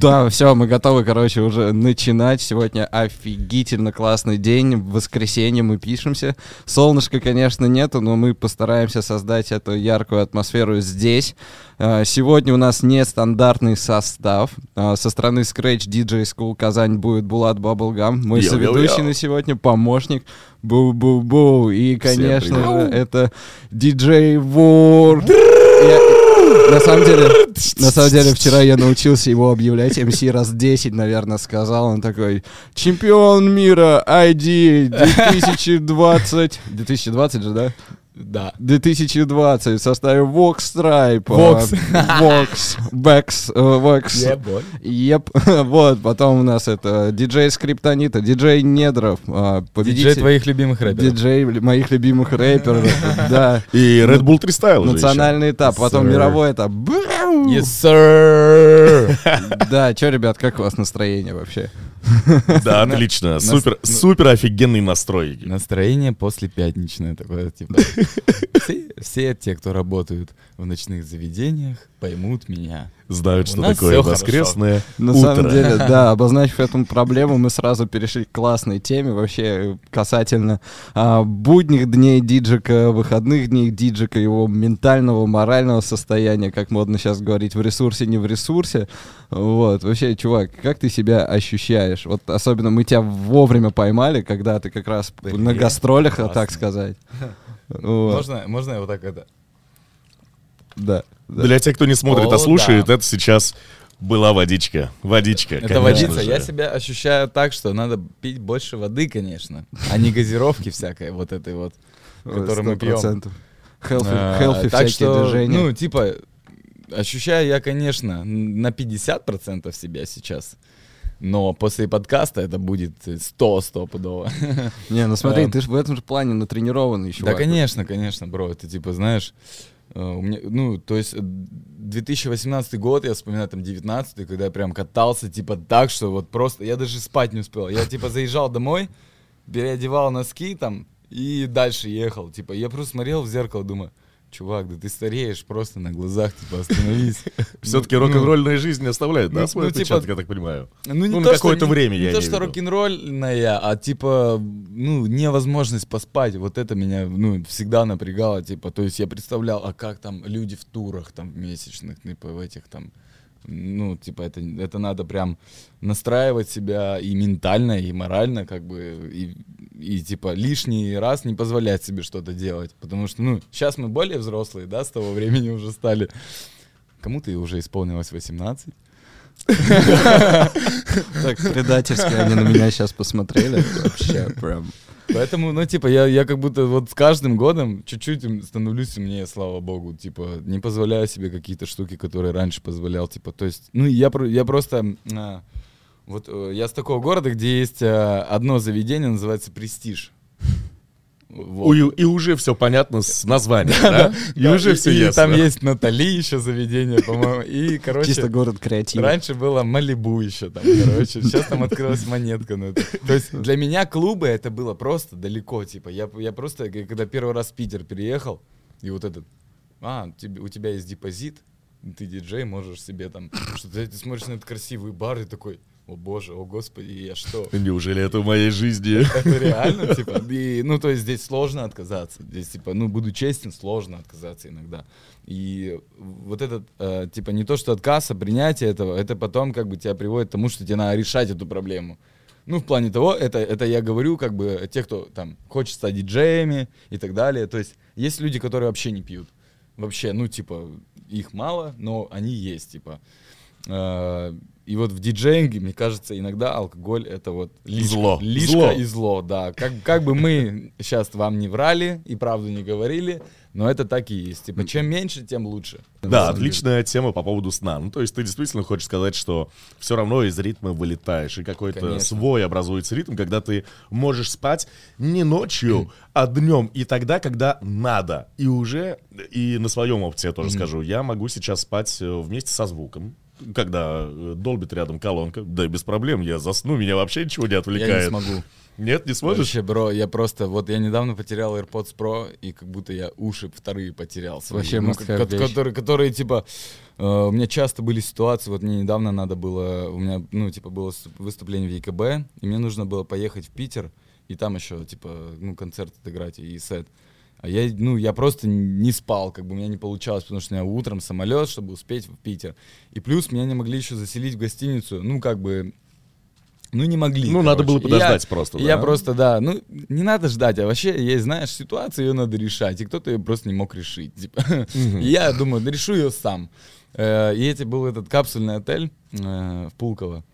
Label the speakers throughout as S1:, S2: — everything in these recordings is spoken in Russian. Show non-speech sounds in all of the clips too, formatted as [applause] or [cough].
S1: Да, все, мы готовы, короче, уже начинать. Сегодня офигительно классный день. В воскресенье мы пишемся. Солнышка, конечно, нету, но мы постараемся создать эту яркую атмосферу здесь. А, сегодня у нас нестандартный состав. А, со стороны Scratch DJ School Казань будет Булат Баблгам. Мой
S2: йоу,
S1: соведущий на сегодня, помощник. Бу-бу-бу. И, конечно же, это диджей Вор. На самом деле, на самом деле, [laughs] вчера я научился его объявлять. МС раз 10, наверное, сказал. Он такой, чемпион мира ID 2020. 2020 же, да?
S3: Да.
S1: 2020 в составе Vox Stripe.
S3: Vox.
S1: а, Vox. Bex. э, Vox. Еп. [laughs] Вот, потом у нас это диджей Скриптонита, диджей Недров, а,
S3: Диджей твоих любимых рэперов.
S1: Диджей моих любимых рэперов, [laughs] да.
S2: И Red Bull 3 Style
S1: Национальный этап, потом
S3: Sir.
S1: мировой этап.
S3: Yes, sir! [laughs]
S1: Да, что, ребят, как у вас настроение вообще? [laughs]
S2: Да, отлично. Супер, супер офигенный настрой.
S3: Настроение после пятничное такое, типа. [laughs] Все, все те, кто работают в ночных заведениях, поймут меня.
S2: Знают, что такое воскресное
S1: На самом деле, [laughs] да, обозначив эту проблему, мы сразу перешли к классной теме, вообще касательно а, будних дней диджика, выходных дней диджика, его ментального, морального состояния, как модно сейчас говорить, в ресурсе, не в ресурсе. Вот, вообще, чувак, как ты себя ощущаешь? Вот особенно мы тебя вовремя поймали, когда ты как раз
S3: Блин,
S1: на гастролях, а так
S3: классно.
S1: сказать. [laughs] Вот,
S3: Можно, можно я вот так это?
S1: да, да.
S2: Для тех, кто не смотрит,
S3: О,
S2: а слушает,
S3: да.
S2: это сейчас была водичка. Водичка,
S3: Это
S2: конечно
S3: водица.
S2: же.
S3: Я себя ощущаю так, что надо пить больше воды, конечно, а не газировки всякой вот этой вот, которую мы пьем.
S1: 100%. Healthy,
S3: А,
S1: healthy
S3: так что,
S1: движения.
S3: ну, типа, ощущаю я, конечно, на 50% себя сейчас. Но после подкаста это будет 100 стопудово.
S1: Не, ну смотри,
S3: Эм.
S1: ты же в этом же плане натренированный чувак.
S3: Да, конечно, конечно, бро. Это типа, знаешь, у меня, ну, то есть э, 2018 год, я вспоминаю там 19 когда я прям катался, типа, так, что вот просто, я даже спать не успел. Я, типа, заезжал домой, переодевал носки там и дальше ехал. Типа, я просто смотрел в зеркало, думаю, чувак, да ты стареешь просто на глазах, типа, остановись. [laughs]
S2: Все-таки
S3: Ну,
S2: рок-н-ролльная жизнь не оставляет,
S3: ну,
S2: да, свой
S3: ну, типа,
S2: отпечаток, я так понимаю?
S3: Ну, не
S2: Ну,
S3: то,
S2: какое-то
S3: не-
S2: время,
S3: не
S2: я
S3: то,
S2: имею
S3: что рок-н-ролльная, а типа, ну, невозможность поспать. Вот это меня, ну, всегда напрягало, типа, то есть я представлял, а как там люди в турах, там, месячных, типа, в этих там, ну, типа, это, это надо прям настраивать себя и ментально, и морально, как бы, и, и, типа, лишний раз не позволять себе что-то делать. Потому что, ну, сейчас мы более взрослые, да, с того времени уже стали. Кому-то уже исполнилось 18.
S1: Так предательски они на меня сейчас посмотрели. Вообще прям.
S3: Поэтому, ну, типа, я, я как будто вот с каждым годом чуть-чуть становлюсь умнее, слава богу. Типа, не позволяю себе какие-то штуки, которые раньше позволял. Типа, то есть, ну, я, про- я просто... а, вот э, я с такого города, где есть а, одно заведение, называется «Престиж». Вот.
S2: И, и уже все понятно с названием, да? И
S3: Да,
S2: уже все
S3: и
S2: ясно.
S3: там есть Натали еще заведение, по-моему. И, короче...
S1: Чисто город креатива.
S3: Раньше было Малибу еще там, короче. Сейчас там открылась монетка. Ну, То есть для меня клубы это было просто далеко. Типа, я, я просто, к- когда первый раз в Питер переехал, и вот этот, а, тебе- у тебя есть депозит, ты диджей, можешь себе там, что-то ты смотришь на этот красивый бар и такой, о боже, о господи, я что? [laughs]
S2: Неужели это в моей жизни? [laughs]
S3: Это реально, типа, и, ну, то есть здесь сложно отказаться. Здесь, типа, ну, буду честен, сложно отказаться иногда. И вот этот, э, типа, не то, что отказ, а принятие этого, это потом, как бы, тебя приводит к тому, что тебе надо решать эту проблему. Ну, в плане того, это, это я говорю, как бы, те, кто там хочет стать диджеями и так далее. То есть есть люди, которые вообще не пьют. Вообще, ну, типа, их мало, но они есть, типа. Э, И вот в диджеинге, мне кажется, иногда алкоголь это вот лишка,
S2: Зло.
S3: лишка
S2: Зло.
S3: и зло, да. Как, как бы мы сейчас вам не врали и правду не говорили, но это так и есть. Типа, чем меньше, тем лучше.
S2: Да, отличная тема по поводу сна. Ну, то есть ты действительно хочешь сказать, что все равно из ритма вылетаешь, и какой-то
S3: Конечно.
S2: свой образуется ритм, когда ты можешь спать не ночью, а днем, и тогда, когда надо. И уже, и на своем опыте я тоже скажу, я могу сейчас спать э, вместе со звуком, когда э, долбит рядом колонка, да без проблем, я засну, меня вообще ничего не
S3: Я
S2: отвлекает.
S3: не смогу.
S2: Нет, не сможешь?
S3: Вообще, бро, я просто, вот я недавно потерял AirPods Pro, и как будто я уши вторые потерял. свои.
S1: Вообще
S3: Ну, которые, которые, типа, э, у меня часто были ситуации, вот мне недавно надо было, у меня, ну, типа, было выступление в ЕКБ, и мне нужно было поехать в Питер, и там еще, типа, ну, концерт отыграть и сет. А я, ну, я просто не спал, как бы у меня не получалось, потому что у меня утром самолет, чтобы успеть в Питер. И плюс меня не могли еще заселить в гостиницу, ну, как бы, ну, не могли.
S2: Ну, надо было
S3: короче. И я-
S2: подождать просто,
S3: и Я
S2: да?
S3: просто, да, ну, не надо ждать, а вообще, есть, знаешь, ситуацию, ее надо решать, и кто-то ее просто не мог решить. Типа. И [laughs] я думаю, да решу ее сам. Э, И эти был этот капсульный отель э, в Пулково.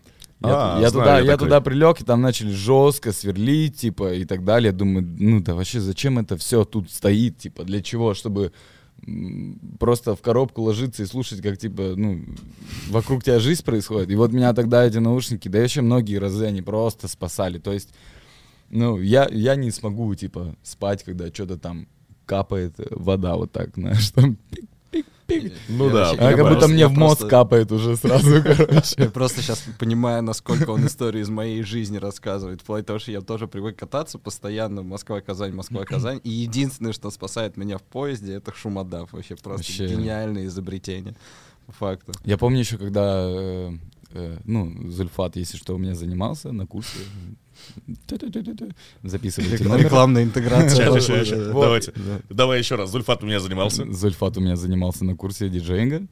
S3: Я,
S2: А,
S3: я
S2: знаю
S3: туда,
S2: я
S3: я
S2: такой.
S3: туда прилег, и там начали жестко сверлить, типа, и так далее. Думаю, ну да вообще зачем это все тут стоит, типа, для чего? Чтобы просто в коробку ложиться и слушать, как, типа, ну, вокруг тебя жизнь происходит. И вот меня тогда эти наушники, да вообще многие разы они просто спасали. То есть, ну, я, я не смогу, типа, спать, когда что-то там капает э, вода вот так, знаешь, [laughs] там.
S2: Ну да,
S3: А как будто мне в мозг капает уже сразу, [laughs] короче.
S1: Я просто сейчас понимаю, насколько он историю из моей жизни рассказывает. Вплоть до того, что я тоже привык кататься постоянно Москва-Казань, Москва-Казань. [clears throat] И единственное, что спасает меня в поезде, это шумодав. Вообще просто гениальное изобретение. По факту.
S3: Я помню еще, когда, э, э, ну, Зульфат, если что, у меня занимался на курсе. Записывайте номер.
S1: Рекламная интеграция.
S2: Давайте.
S1: Да.
S2: Давай еще раз. Зульфат у меня занимался.
S3: Зульфат у меня занимался на курсе диджеинга.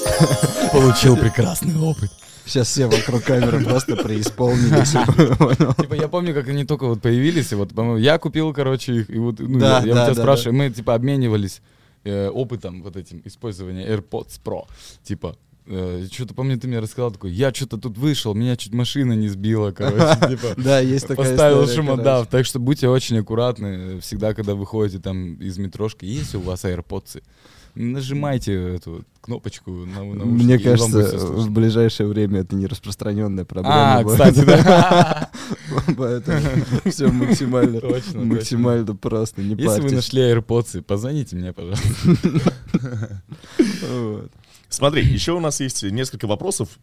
S3: [laughs] Получил прекрасный опыт.
S1: Сейчас все вокруг камеры просто преисполнились. [laughs]
S3: Типа, я помню, как они только вот появились, и вот, по-моему, я купил, короче, их, и вот, ну, я, тебя спрашиваю, мы, типа, обменивались э, опытом вот этим использования AirPods Pro, типа, э, что-то, помню, ты мне рассказал такой, я что-то тут вышел, меня чуть машина не сбила, [laughs] короче, типа, [laughs]
S1: Да, есть такая
S3: поставил шумодав, так что будьте очень аккуратны, всегда, когда выходите там из метрошки, есть у вас AirPods, нажимайте эту кнопочку на,
S1: Мне кажется, в ближайшее время это не распространенная проблема.
S3: А, кстати, да. [laughs]
S1: Поэтому все максимально, максимально просто, не
S3: Если вы нашли AirPods, позвоните мне, пожалуйста.
S2: Смотри, еще у нас есть несколько вопросов.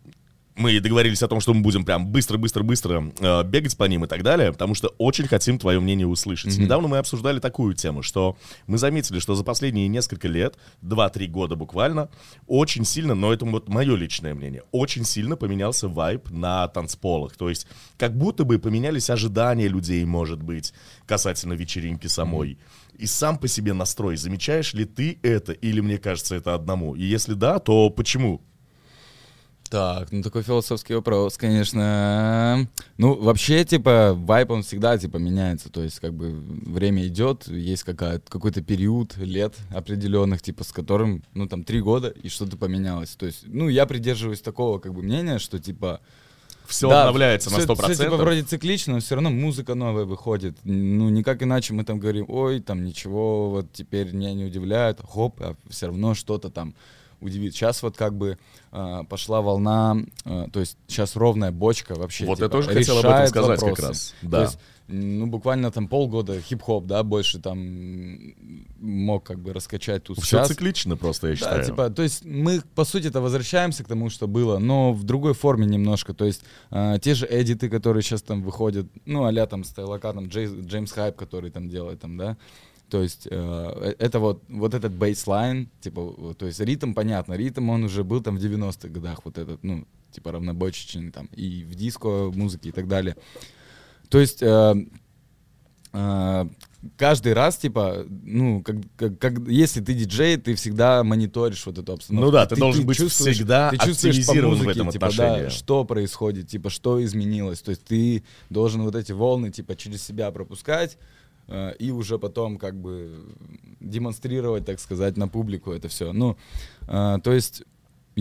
S2: Мы договорились о том, что мы будем прям быстро-быстро-быстро э, бегать по ним и так далее, потому что очень хотим твое мнение услышать.
S3: Мгм.
S2: Недавно мы обсуждали такую тему, что мы заметили, что за последние несколько лет, 2-3 года буквально, очень сильно, но это вот мое личное мнение, очень сильно поменялся вайб на танцполах. То есть как будто бы поменялись ожидания людей, может быть, касательно вечеринки самой. И сам по себе настрой. Замечаешь ли ты это, или мне кажется это одному? И если да, то почему?
S3: Так, ну такой философский вопрос, конечно. Ну, вообще, типа, вайп, он всегда, типа, меняется. То есть, как бы, время идет, есть какая какой-то период лет определенных, типа, с которым, ну, там, три года, и что-то поменялось. То есть, ну, я придерживаюсь такого, как бы, мнения, что, типа,
S2: Все
S3: Да,
S2: обновляется на
S3: всё-
S2: 100%.
S3: всё, типа вроде циклично, но все равно музыка новая выходит. Ну, никак иначе мы там говорим, ой, там ничего, вот теперь меня не удивляет, хоп, а все равно что-то там удивит. Сейчас вот как бы а, пошла волна, а, то есть сейчас ровная бочка вообще.
S2: Вот
S3: типа,
S2: я тоже хотел об этом сказать как
S3: вопросы.
S2: раз.
S3: То
S2: Да.
S3: есть, ну, буквально там полгода хип-хоп, да, больше там мог как бы раскачать тут
S2: Все
S3: сейчас.
S2: циклично просто, я
S3: Да,
S2: считаю.
S3: типа, то есть мы, по сути-то, возвращаемся к тому, что было, но в другой форме немножко. То есть а, те же эдиты, которые сейчас там выходят, ну, а там Стайлака, там Джей- Джеймс Хайп, который там делает там, да, то есть э, это вот, вот этот бейслайн, типа, то есть ритм, понятно, ритм, он уже был там в 90-х годах, вот этот, ну, типа равнобочечный там, и в диско музыке и так далее. То есть э, э, каждый раз, типа, ну, как, как, как- если ты диджей, ты всегда мониторишь вот эту обстановку.
S2: Ну да, ты должен быть
S3: чувствуешь-
S2: всегда
S3: ты чувствуешь по
S2: активизирован в
S3: музыке,
S2: этом
S3: типа,
S2: отношении.
S3: Да, что происходит, типа, что изменилось. То есть ты должен вот эти волны, типа, через себя пропускать, э, и уже потом, как бы, демонстрировать, так сказать, на публику это все. Ну, э, то есть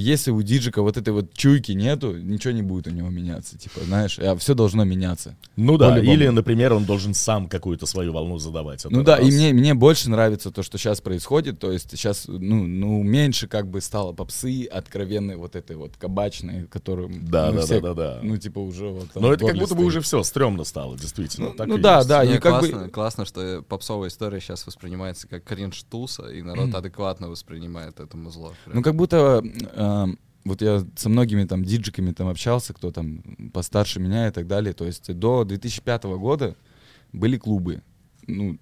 S3: если у диджика вот этой вот чуйки нету, ничего не будет у него меняться, типа, знаешь, а все должно меняться.
S2: Ну да,
S3: По-любому.
S2: или, например, он должен сам какую-то свою волну задавать.
S3: Ну да, и мне, мне больше нравится то, что сейчас происходит, то есть сейчас, ну, ну, меньше как бы стало попсы откровенной вот этой вот кабачной, которую
S2: Да,
S3: мы
S2: да,
S3: все,
S2: да, да, да.
S3: ну, типа, уже вот там
S2: Но это как будто бы уже все стрёмно стало, действительно.
S3: Ну,
S2: так
S3: ну да,
S2: есть.
S3: да,
S1: Ну
S3: и как
S1: классно,
S3: бы...
S1: классно, что попсовая история сейчас воспринимается как кринж туса, и народ адекватно воспринимает это музло.
S3: Ну, как будто, э, вот я со многими там диджиками там общался, кто там постарше меня и так далее. То есть до 2005 года были клубы. Ну,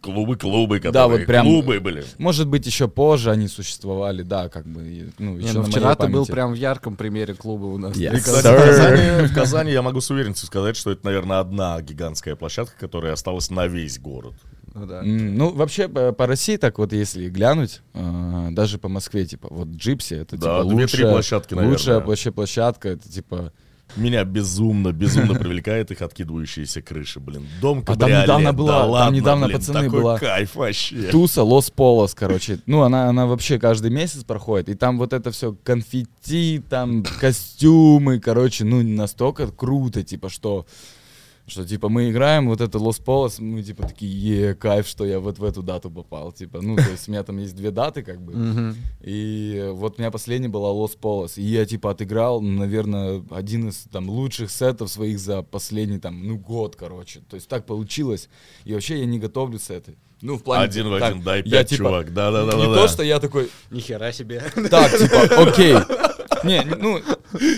S2: Клубы, клубы, которые...
S3: Да, вот прям-
S2: Клубы были.
S3: может быть, еще позже они существовали, да, как бы. Ну,
S1: Не,
S3: еще
S1: ну
S3: на
S1: вчера ты был прям в ярком примере клуба у нас.
S3: Yes,
S2: И, кстати, в. Казани, в Казани я могу с уверенностью сказать, что это, наверное, одна гигантская площадка, которая осталась на весь город.
S1: Ну да.
S3: Ну, вообще, по, по России, так вот, если глянуть, э, даже по Москве, типа, вот Джипси, это,
S2: Да,
S3: типа, лучшая,
S2: площадки, наверное.
S3: лучшая вообще площадка, это, типа,
S2: Меня безумно, безумно привлекает их откидывающиеся крыши, блин. Дом
S3: А там недавно была,
S2: да
S3: там
S2: ладно,
S3: недавно,
S2: блин,
S3: пацаны, была
S2: кайф вообще.
S3: туса Лос Полос, короче. Ну, она, она вообще каждый месяц проходит, и там вот это все конфетти, там костюмы, короче, ну, настолько круто, типа, что... Что, типа, мы играем, вот это Лос Полос, мы, типа, такие, е, кайф, что я вот в эту дату попал, типа, ну, то есть у меня там есть две даты, как бы. И вот у меня последний была Лос Полос. И я, типа, отыграл, наверное, один из там лучших сетов своих за последний, там, ну, год, короче. То есть так получилось. И вообще я не готовлю сеты. Ну, в плане...
S2: Один в
S3: так,
S2: один, дай
S3: я,
S2: пять,
S3: типа,
S2: чувак. Да-да-да.
S3: Не то, что я такой,
S1: Нихера себе.
S3: так, типа, [laughs] окей. Не, ну,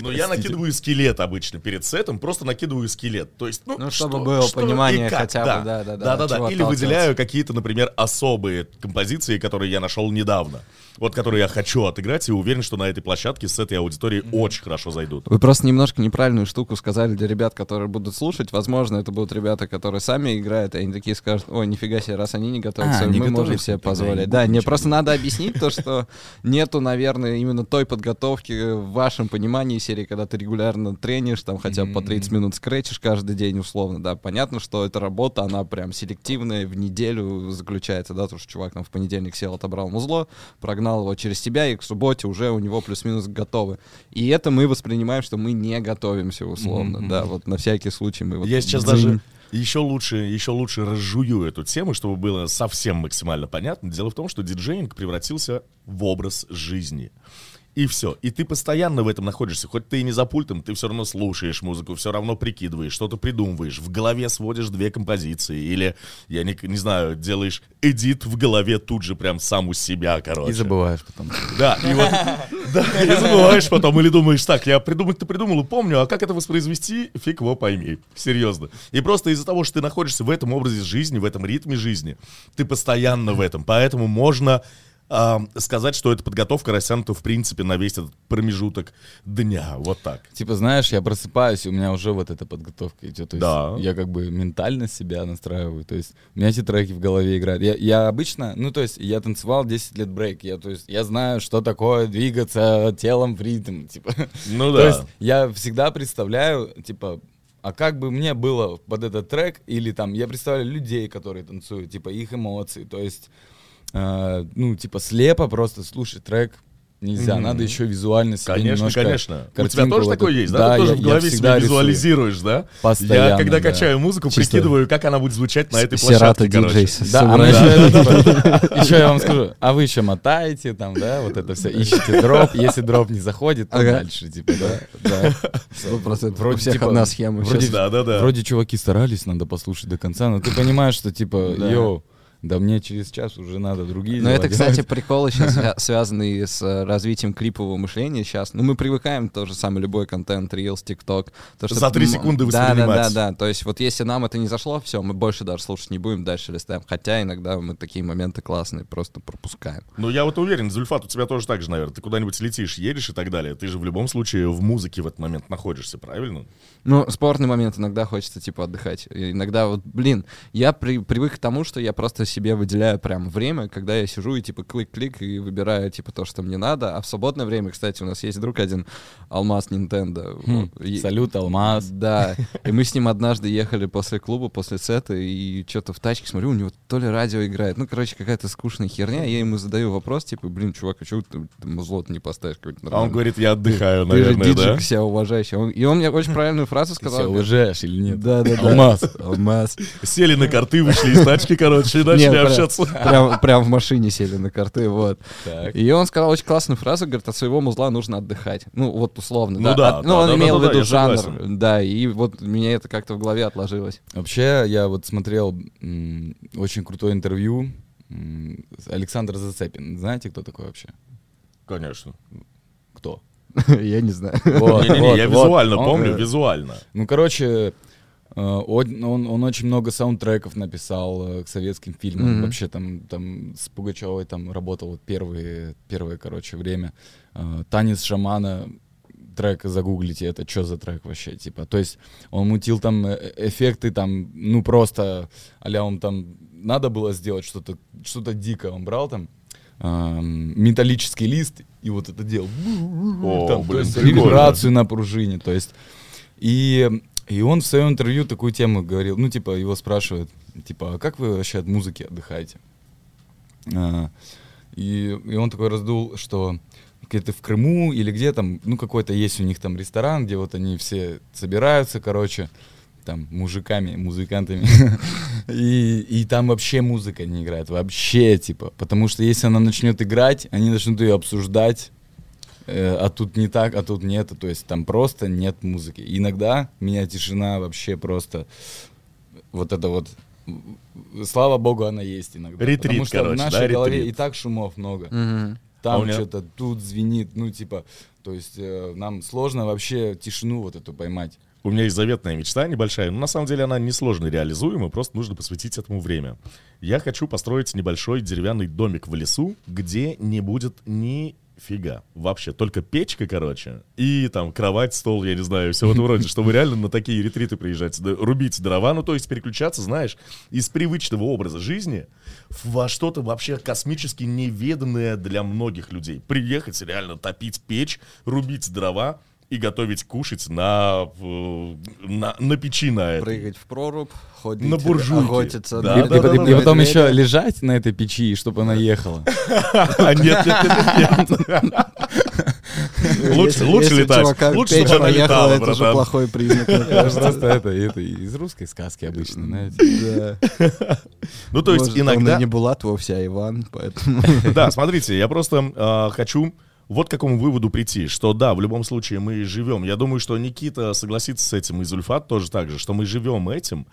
S2: Ну, я накидываю скелет обычно перед сетом, просто накидываю скелет. То есть, ну,
S1: Ну,
S2: что-
S1: чтобы было
S2: что
S1: понимание хотя бы, да-да-да, от
S2: Да-да-да.
S1: чего
S2: Или
S1: отталкиваться.
S2: выделяю какие-то, например, особые композиции, которые я нашел недавно. Вот которые я хочу отыграть, и уверен, что на этой площадке с этой аудиторией очень хорошо зайдут.
S1: Вы просто немножко неправильную штуку сказали для ребят, которые будут слушать. Возможно, это будут ребята, которые сами играют, и они такие скажут, ой, нифига себе, раз они не готовятся,
S3: А, не
S1: мы можем себе позволить. Да, мне просто надо объяснить то, что нету, наверное, именно той подготовки в вашем понимании серии, когда ты регулярно тренишь, там хотя бы по 30 минут скретчишь каждый день условно, да. Понятно, что эта работа, она прям селективная, в неделю заключается, да, то, что чувак там в понедельник сел, отобрал музло, прогнал его через тебя, и к субботе уже у него плюс-минус готовы. И это мы воспринимаем, что мы не готовимся условно, да, вот на всякий случай мы вот...
S2: Я сейчас
S1: дзынь.
S2: даже еще лучше, еще лучше разжую эту тему, чтобы было совсем максимально понятно. Дело в том, что диджеинг превратился в образ жизни. И все. И ты постоянно в этом находишься. Хоть ты и не за пультом, ты все равно слушаешь музыку, все равно прикидываешь, что-то придумываешь. В голове сводишь две композиции. Или, я не, не знаю, делаешь эдит в голове тут же прям сам у себя, короче.
S3: и забываешь потом.
S2: Да, и вот, [laughs] да, и забываешь потом, или думаешь, так, я придумать-то придумал и помню, а как это воспроизвести, фиг его пойми, серьезно. И просто из-за того, что ты находишься в этом образе жизни, в этом ритме жизни, ты постоянно в этом, поэтому можно сказать, что эта подготовка растянута, в принципе, на весь этот промежуток дня, вот так.
S3: Типа, знаешь, я просыпаюсь, у меня уже вот эта подготовка идет. То есть
S2: Да.
S3: я как бы ментально себя настраиваю. То есть у меня эти треки в голове играют. Я, я обычно, ну, то есть я танцевал 10 лет брейк. Я, то есть я знаю, что такое двигаться телом в ритм. Типа.
S2: Ну
S3: То
S2: да.
S3: есть я всегда представляю, типа, а как бы мне было под этот трек, или там, я представляю людей, которые танцуют, типа, их эмоции, то есть, э, ну, типа, слепо просто слушать трек нельзя,
S2: Мгм.
S3: надо еще визуально себе
S2: Конечно,
S3: немножко
S2: конечно. У тебя тоже
S3: вот
S2: такое есть, да? Ты тоже
S3: я-
S2: в голове
S3: всегда
S2: себе
S3: рисую.
S2: визуализируешь, да?
S3: Постоянно,
S2: Я, когда
S3: да.
S2: качаю музыку,
S3: Чисто-
S2: прикидываю, как она будет звучать на этой
S1: Сирата
S2: площадке, короче.
S1: диджей.
S3: Да, а еще, я вам скажу, а вы еще мотаете там, да, вот это все, ищете дроп, если дроп не заходит, то дальше, типа, да, да.
S1: Сто процентов.
S3: Вроде
S1: У всех
S3: типа-
S1: одна схема.
S3: вроде-
S2: Да, да, да.
S3: Чуваки старались, надо послушать до конца, но ты понимаешь, что типа,
S1: Да.
S3: йоу, да мне через час уже надо другие
S1: Но это, кстати,
S3: делать.
S1: приколы сейчас [laughs] связанные с э, развитием клипового мышления сейчас. Ну, мы привыкаем тоже самый любой контент, Reels, TikTok. То, что
S2: За три секунды
S1: Да, да, да,
S2: воспринимать.
S1: да. То есть вот если нам это не зашло, все, мы больше даже слушать не будем, дальше листаем. Хотя иногда мы такие моменты классные просто пропускаем.
S2: Ну, я вот уверен, Зульфат, у тебя тоже так же, наверное. Ты куда-нибудь летишь, едешь и так далее. Ты же в любом случае в музыке в этот момент находишься, правильно?
S1: Ну, спорный момент иногда хочется, типа, отдыхать. И иногда вот, блин, я при- привык к тому, что я просто себе выделяю прям время, когда я сижу и, типа, клик-клик и выбираю, типа, то, что мне надо. А в свободное время, кстати, у нас есть друг один, Алмаз Nintendo.
S3: Хм,
S1: и-
S3: Салют, Алмаз.
S1: Да, и мы с ним однажды ехали после клуба, после сета, и что-то в тачке смотрю, у него то ли радио играет, ну, короче, какая-то скучная херня, я ему задаю вопрос, типа, блин, чувак, а чего ты, ты музло не поставишь
S2: А он
S1: нормальный?»
S2: говорит, я отдыхаю,
S1: Ты же
S2: наверное,
S1: диджей
S2: да?
S1: себя уважающий. Он- и он мне очень правильную фразу
S3: Ты
S1: сказал.
S3: себя
S1: говорит,
S3: уважаешь или нет?
S1: Да, да, да.
S3: Алмаз.
S1: Алмаз.
S2: Сели на карты, вышли из тачки, короче, и начали общаться. [laughs]
S1: Прям, прям в машине сели на карты, вот.
S3: Так.
S1: И он сказал очень классную фразу, говорит, от своего музла нужно отдыхать. Ну, вот условно.
S2: Ну да,
S1: От-
S2: да,
S1: ну, он
S2: да,
S1: имел
S2: да,
S1: в
S2: да,
S1: виду жанр.
S2: согласен.
S1: Да, и вот меня это как-то в голове отложилось.
S3: Вообще, я вот смотрел м, очень крутое интервью Александр Зацепин. Знаете, кто такой вообще?
S2: Конечно.
S3: Кто? [laughs]
S1: Я не знаю.
S3: Вот,
S2: Не-не-не,
S3: вот,
S2: я
S3: вот.
S2: визуально
S3: Он-
S2: помню, визуально.
S3: Ну, короче, э, он, он, он очень много саундтреков написал э, к советским фильмам.
S1: Мгм.
S3: Вообще там, там с Пугачевой там работал вот первые, первое, короче, время. Э, Танец шамана, трек загуглите, это что за трек вообще, типа. То есть он мутил там э, эффекты, там, ну просто, а он там, надо было сделать что-то, что-то дикое. Он брал там эм, металлический лист и вот это делал.
S2: О,
S3: Там, то
S2: блин,
S3: есть
S2: прикольно.
S3: вибрацию на пружине, то есть и, и он в своем интервью такую тему говорил, ну, типа, его спрашивают, типа, а как вы вообще от музыки отдыхаете? А, и, и он такой раздул, что где-то в Крыму или где там, ну, какой-то есть у них там ресторан, где вот они все собираются, короче, там, мужиками, музыкантами, [laughs] и, и там вообще музыка не играет, вообще, типа, потому что если она начнет играть, они начнут ее обсуждать, а тут не так, а тут нет, то есть там просто нет музыки. Иногда меня тишина вообще просто вот это вот, слава богу, она есть иногда.
S2: Ретрит,
S3: потому что
S2: короче,
S3: в нашей
S2: да,
S3: голове
S2: ретрит.
S3: и так шумов много.
S2: А
S3: Там
S2: меня-
S3: что-то тут звенит, ну типа, то есть э, нам сложно вообще тишину вот эту поймать.
S2: У меня есть заветная мечта небольшая, но на самом деле она несложно реализуема, просто нужно посвятить этому время. Я хочу построить небольшой деревянный домик в лесу, где не будет ни фига. Вообще, только печка, короче, и там кровать, стол, я не знаю, все в этом роде, чтобы реально на такие ретриты приезжать, рубить дрова, ну то есть переключаться, знаешь, из привычного образа жизни во что-то вообще космически неведанное для многих людей. Приехать, реально топить печь, рубить дрова, и готовить кушать на, на, на печи на этой.
S1: Прыгать в прорубь, ходить,
S2: На буржуйке.
S1: охотиться.
S2: Да,
S3: и,
S1: на
S2: да,
S3: и-
S2: да,
S3: и-
S2: да,
S3: и
S2: да.
S3: потом
S1: медведя.
S3: еще лежать на этой печи, чтобы она ехала. [laughs]
S2: А нет, нет, нет, нет. Лучше,
S1: Если-
S2: лучше
S1: если
S2: летать.
S1: чувака
S2: Лучше, чтобы она летала,
S1: это же плохой признак.
S3: Это [laughs] просто это, это из русской сказки обычно, знаете.
S1: Да.
S2: Ну, то есть иногда...
S1: и не Булат вовсе, а Иван, поэтому... [laughs]
S2: Да, смотрите, я просто а, хочу вот к какому выводу прийти, что да, в любом случае мы живем. Я думаю, что Никита согласится с этим, и Зульфат тоже так же, что мы живем этим.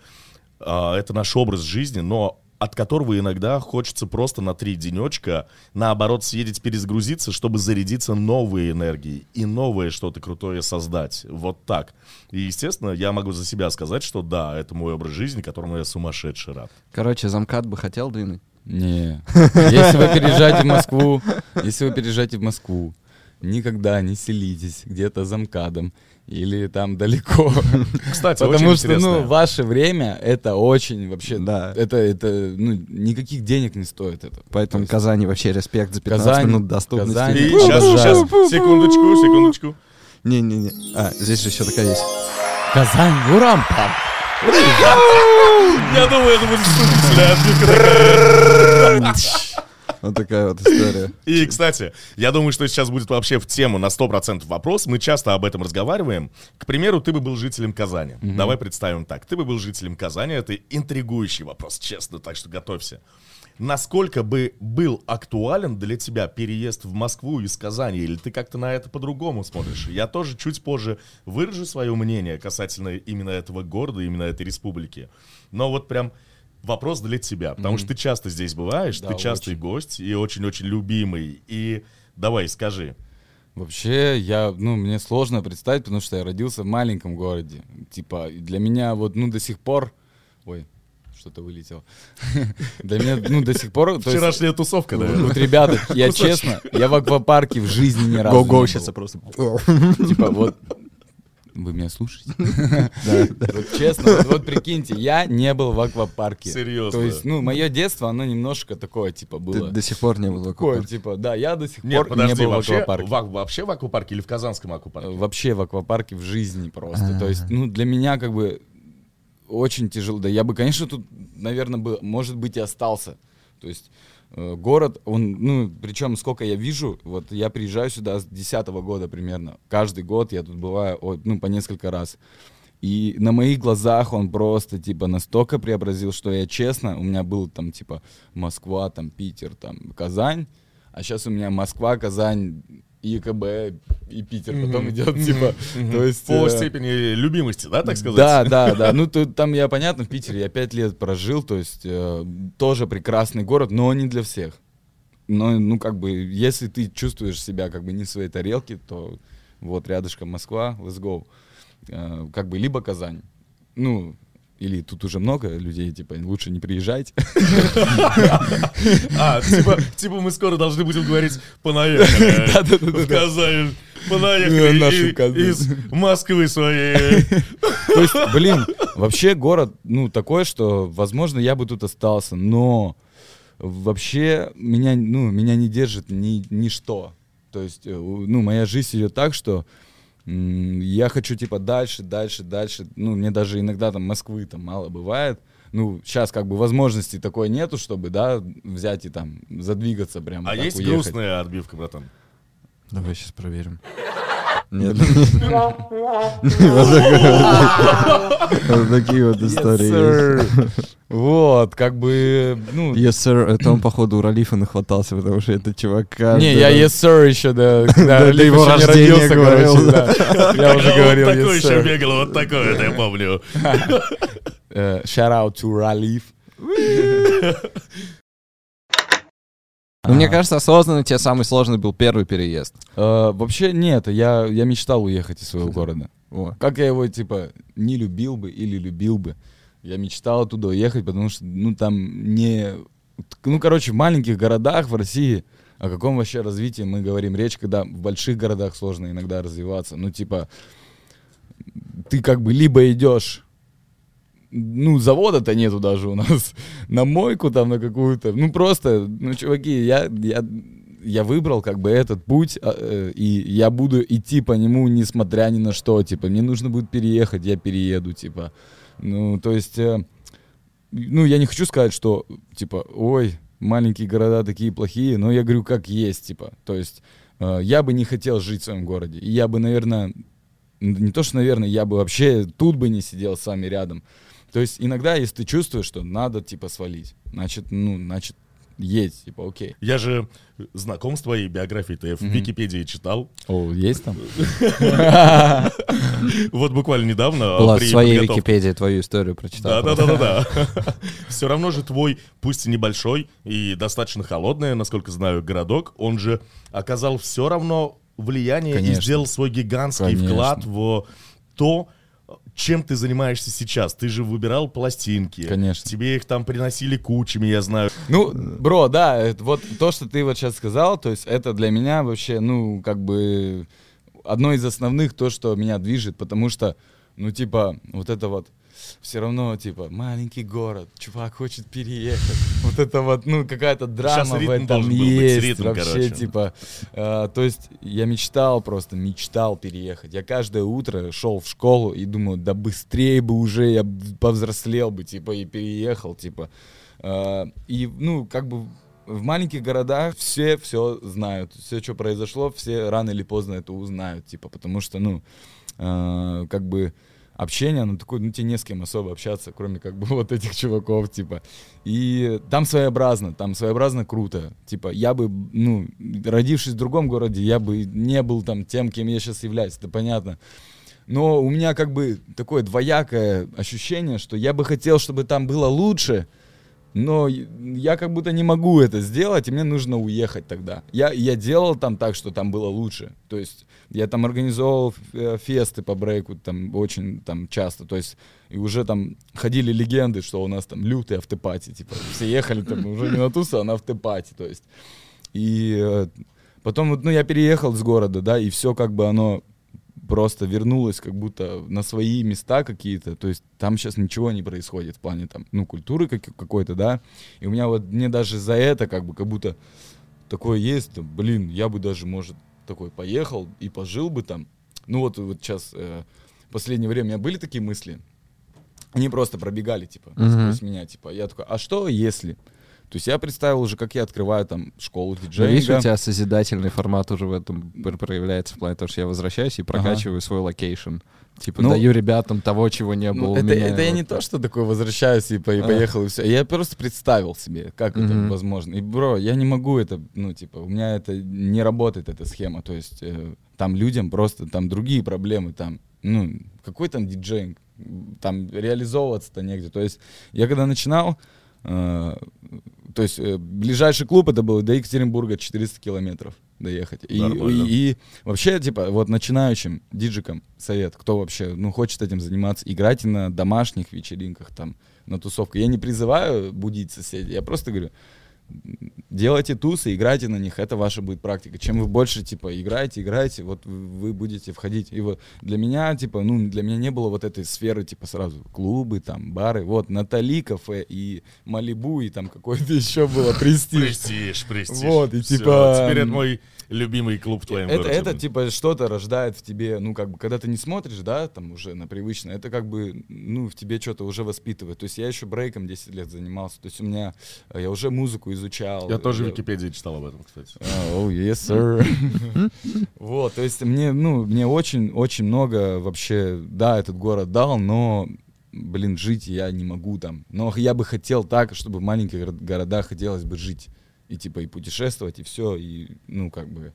S2: А, это наш образ жизни, но от которого иногда хочется просто на три денечка, наоборот, съездить, перезагрузиться, чтобы зарядиться новой энергией и новое что-то крутое создать. Вот так. И, естественно, я могу за себя сказать, что да, это мой образ жизни, которому я сумасшедший рад.
S1: Короче, замкат бы хотел двинуть.
S3: Не. [laughs] Если вы переезжаете в Москву, если вы переезжаете в Москву, никогда не селитесь где-то за МКАДом или там далеко. [laughs]
S2: Кстати,
S3: Потому что, ну, ваше время это очень вообще,
S1: Да.
S3: это, это, ну, никаких денег не стоит это.
S1: Поэтому
S3: есть
S1: Казани вообще респект за 15
S3: Казань-
S1: минут доступности.
S3: Казань-
S2: И сейчас, сейчас, секундочку, секундочку.
S1: Не-не-не. А, здесь же еще такая есть.
S3: Казань, Урампа.
S2: Я думаю, это будет сумасшедшая
S1: Вот такая вот история.
S2: И, кстати, я думаю, что сейчас будет вообще в тему на 100% вопрос. Мы часто об этом разговариваем. К примеру, ты бы был жителем Казани. Давай представим так. Ты бы был жителем Казани. Это интригующий вопрос, честно, так что готовься. Насколько бы был актуален для тебя переезд в Москву из Казани? Или ты как-то на это по-другому смотришь? Я тоже чуть позже выражу свое мнение касательно именно этого города, именно этой республики. Но вот прям вопрос для тебя, потому что ты часто здесь бываешь,
S3: Да,
S2: ты частый
S3: очень.
S2: гость и очень-очень любимый. И давай, скажи.
S3: Вообще, я, ну, мне сложно представить, потому что я родился в маленьком городе. Типа, для меня вот, ну, до сих пор... Ой, что-то вылетело. [laughs] Для меня, ну, до сих пор...
S2: Вчерашняя тусовка, наверное.
S3: Вот, ребята, я честно, я в аквапарке в жизни ни разу
S1: Го-го сейчас
S3: был.
S1: просто...
S3: Типа, вот... Вы меня слушаете? Вот честно, вот- прикиньте, я не был в аквапарке.
S2: Серьезно?
S3: То есть, ну, мое детство, оно немножко такое, типа, было.
S1: до сих пор не был в
S3: Такое,
S1: аквапарке.
S3: типа, да, я до сих пор не был в аквапарке.
S2: вообще в аквапарке или в Казанском аквапарке?
S3: вообще в аквапарке в жизни просто. То есть, ну, для меня как бы очень тяжело. Да я бы, конечно, тут, наверное, бы, может быть, и остался. То есть э, город, он, ну, причем сколько я вижу, вот я приезжаю сюда с 10 года примерно. Каждый год я тут бываю, ну, по несколько раз. И на моих глазах он просто, типа, настолько преобразил, что я честно, у меня был там, типа, Москва, там, Питер, там, Казань, а сейчас у меня Москва, Казань, ИКБ и Питер потом идет, типа, то есть...
S2: По
S3: э,
S2: степени любимости, да, так сказать?
S3: Да, да, да. Ну, тут, там я, понятно, в Питере я пять лет прожил, то есть э, тоже прекрасный город, но не для всех. Но, ну, как бы, если ты чувствуешь себя как бы не в своей тарелке, то вот рядышком Москва, let's go. Э, как бы либо Казань. Ну, или тут уже много людей, типа, лучше не приезжайте.
S2: А, типа, типа мы скоро должны будем говорить «понаехали». [laughs] В Казань.
S3: На
S2: Понаехали из Москвы своей. [laughs]
S3: То есть, блин, вообще город, ну, такой, что, возможно, я бы тут остался, но вообще меня, ну, меня не держит ни, ничто. То есть, э, ну, моя жизнь идет так, что я хочу, типа, дальше, дальше, дальше. Ну, мне даже иногда там Москвы там мало бывает. Ну, сейчас как бы возможности такой нету, чтобы, да, взять и там задвигаться прямо
S2: А
S3: так
S2: есть
S3: уехать.
S2: грустная отбивка, братан?
S1: Давай сейчас проверим. Нет. [laughs] Такой- такие вот истории есть.
S3: Yes, [laughs] sir. Вот, как бы, ну,
S1: Yes, sir. Это он, походу, у Ралифа нахватался, потому что это чувака...
S3: Не, я yes sir еще, да. [laughs]
S1: Да,
S3: Когда
S1: до
S3: Лиф
S1: его
S3: еще не
S1: рождения
S3: родился,
S1: говорил,
S3: короче, да. Я уже говорил
S2: Вот такой
S3: yes
S2: еще
S3: sir.
S2: бегал, вот такой, это я помню.
S3: Э, Shout out to Ralif.
S1: Ну, мне кажется, осознанно тебе самый сложный был первый переезд.
S3: Э, Вообще нет, я, я мечтал уехать из своего города.
S1: О.
S3: Как я его, типа, не любил бы или любил бы, я мечтал оттуда уехать, потому что, ну, там не... Ну, короче, в маленьких городах в России о каком вообще развитии мы говорим речь, когда в больших городах сложно иногда развиваться. Ну, типа, ты как бы либо идешь ну, завода-то нету даже у нас. [laughs] На мойку там, на какую-то. Ну, просто, ну, чуваки, я, я, я выбрал как бы этот путь, а, э, и я буду идти по нему, несмотря ни на что. Типа, мне нужно будет переехать, я перееду, типа. Ну, то есть, э, ну, я не хочу сказать, что, типа, ой, маленькие города такие плохие, но я говорю, как есть, типа. То есть, э, я бы не хотел жить в своем городе. И я бы, наверное, не то, что, наверное, я бы вообще тут бы не сидел с вами рядом. То есть иногда, если ты чувствуешь, что надо, типа, свалить, значит, ну, значит, едь, типа, окей.
S2: Я же знаком с твоей биографией, ты в
S3: Мгм.
S2: Википедии читал.
S3: О, есть там? [laughs]
S2: Вот буквально недавно
S1: Была в своей Википедии твою историю прочитал.
S2: Да, да, да, да, да. Все равно же твой, пусть и небольшой и достаточно холодный, насколько знаю, городок, он же оказал все равно влияние и сделал свой гигантский вклад в то, чем ты занимаешься сейчас. Ты же выбирал пластинки.
S3: Конечно.
S2: Тебе их там приносили кучами, я знаю.
S3: Ну, бро, да, вот то, что ты вот сейчас сказал, то есть это для меня вообще, ну, как бы одно из основных, то, что меня движет, потому что, ну, типа, вот это вот все равно, типа, маленький город, чувак хочет переехать. Вот это вот, ну, какая-то драма в этом есть.
S2: ритм,
S3: вообще,
S2: короче.
S3: типа, э, то есть я мечтал просто, мечтал переехать. Я каждое утро шел в школу и думаю, да быстрее бы уже я повзрослел бы, типа, и переехал, типа. Э, И, ну, как бы в маленьких городах все все знают. Все, что произошло, все рано или поздно это узнают, типа, потому что, ну, э, как бы общение, ну, такое, ну, тебе не с кем особо общаться, кроме, как бы, [laughs] вот этих чуваков, типа. И там своеобразно, там своеобразно круто. Типа, я бы, ну, родившись в другом городе, я бы не был там тем, кем я сейчас являюсь, это понятно. Но у меня как бы такое двоякое ощущение, что я бы хотел, чтобы там было лучше, но я как будто не могу это сделать, и мне нужно уехать тогда. Я, я делал там так, что там было лучше. То есть я там организовывал э, фесты по брейку там очень там часто. То есть и уже там ходили легенды, что у нас там лютый автопати. Типа все ехали там уже не на тусу, а на автопати. То есть и э, потом вот, ну, я переехал с города, да, и все как бы оно просто вернулось как будто на свои места какие-то. То есть там сейчас ничего не происходит в плане там, ну, культуры как- какой-то, да. И у меня вот, мне даже за это как бы как будто такое есть, там, блин, я бы даже, может, такой поехал и пожил бы там. Ну вот, вот сейчас, э, в последнее время у меня были такие мысли, они просто пробегали, типа,
S1: Мгм.
S3: сквозь меня, типа, я такой, а что если? То есть я представил уже, как я открываю там школу
S1: Ну,
S3: диджеинга.
S1: видишь, у тебя созидательный формат уже в этом пр- проявляется в плане того, что я возвращаюсь и прокачиваю свой location. Типа
S3: Ну,
S1: даю ребятам того, чего не было
S3: Ну,
S1: у
S3: это,
S1: меня.
S3: это я
S1: Вот
S3: не то, что такой возвращаюсь и, по- и
S1: А.
S3: поехал, и все. Я просто представил себе, как это
S1: Мгм.
S3: возможно. И, бро, я не могу это, ну, типа, у меня это не работает, эта схема. То есть э, там людям просто, там другие проблемы, там, ну, какой там диджейнг, там реализовываться-то негде. То есть я когда начинал, то есть э, ближайший клуб это был до Екатеринбурга 400 километров доехать. И, и, и вообще, типа, вот начинающим диджикам совет, кто вообще, ну, хочет этим заниматься, играйте на домашних вечеринках, там, на тусовках. Я не призываю будить соседей, я просто говорю, делайте тусы, играйте на них, это ваша будет практика. Чем вы больше, типа, играете, играете, вот вы, будете входить. И вот для меня, типа, ну, для меня не было вот этой сферы, типа, сразу клубы, там, бары. Вот, Натали кафе и Малибу, и там какой-то [laughs] еще было престиж.
S2: Престиж, престиж.
S3: Вот, и
S2: Всё,
S3: типа,
S2: Теперь это мой любимый клуб в твоем
S3: Это,
S2: городе.
S3: это типа что-то рождает в тебе, ну как бы, когда ты не смотришь, да, там уже на привычное, это как бы, ну в тебе что-то уже воспитывает. То есть я еще брейком 10 лет занимался, то есть у меня, э, я уже музыку изучал.
S2: Я тоже в Википедии читал об этом, кстати.
S3: Oh, yes, sir. [laughs] Вот, то есть мне, ну, мне очень, очень много вообще, да, этот город дал, но, блин, жить я не могу там. Но я бы хотел так, чтобы в маленьких горо- городах хотелось бы жить. И типа и путешествовать, и все, и, ну, как бы...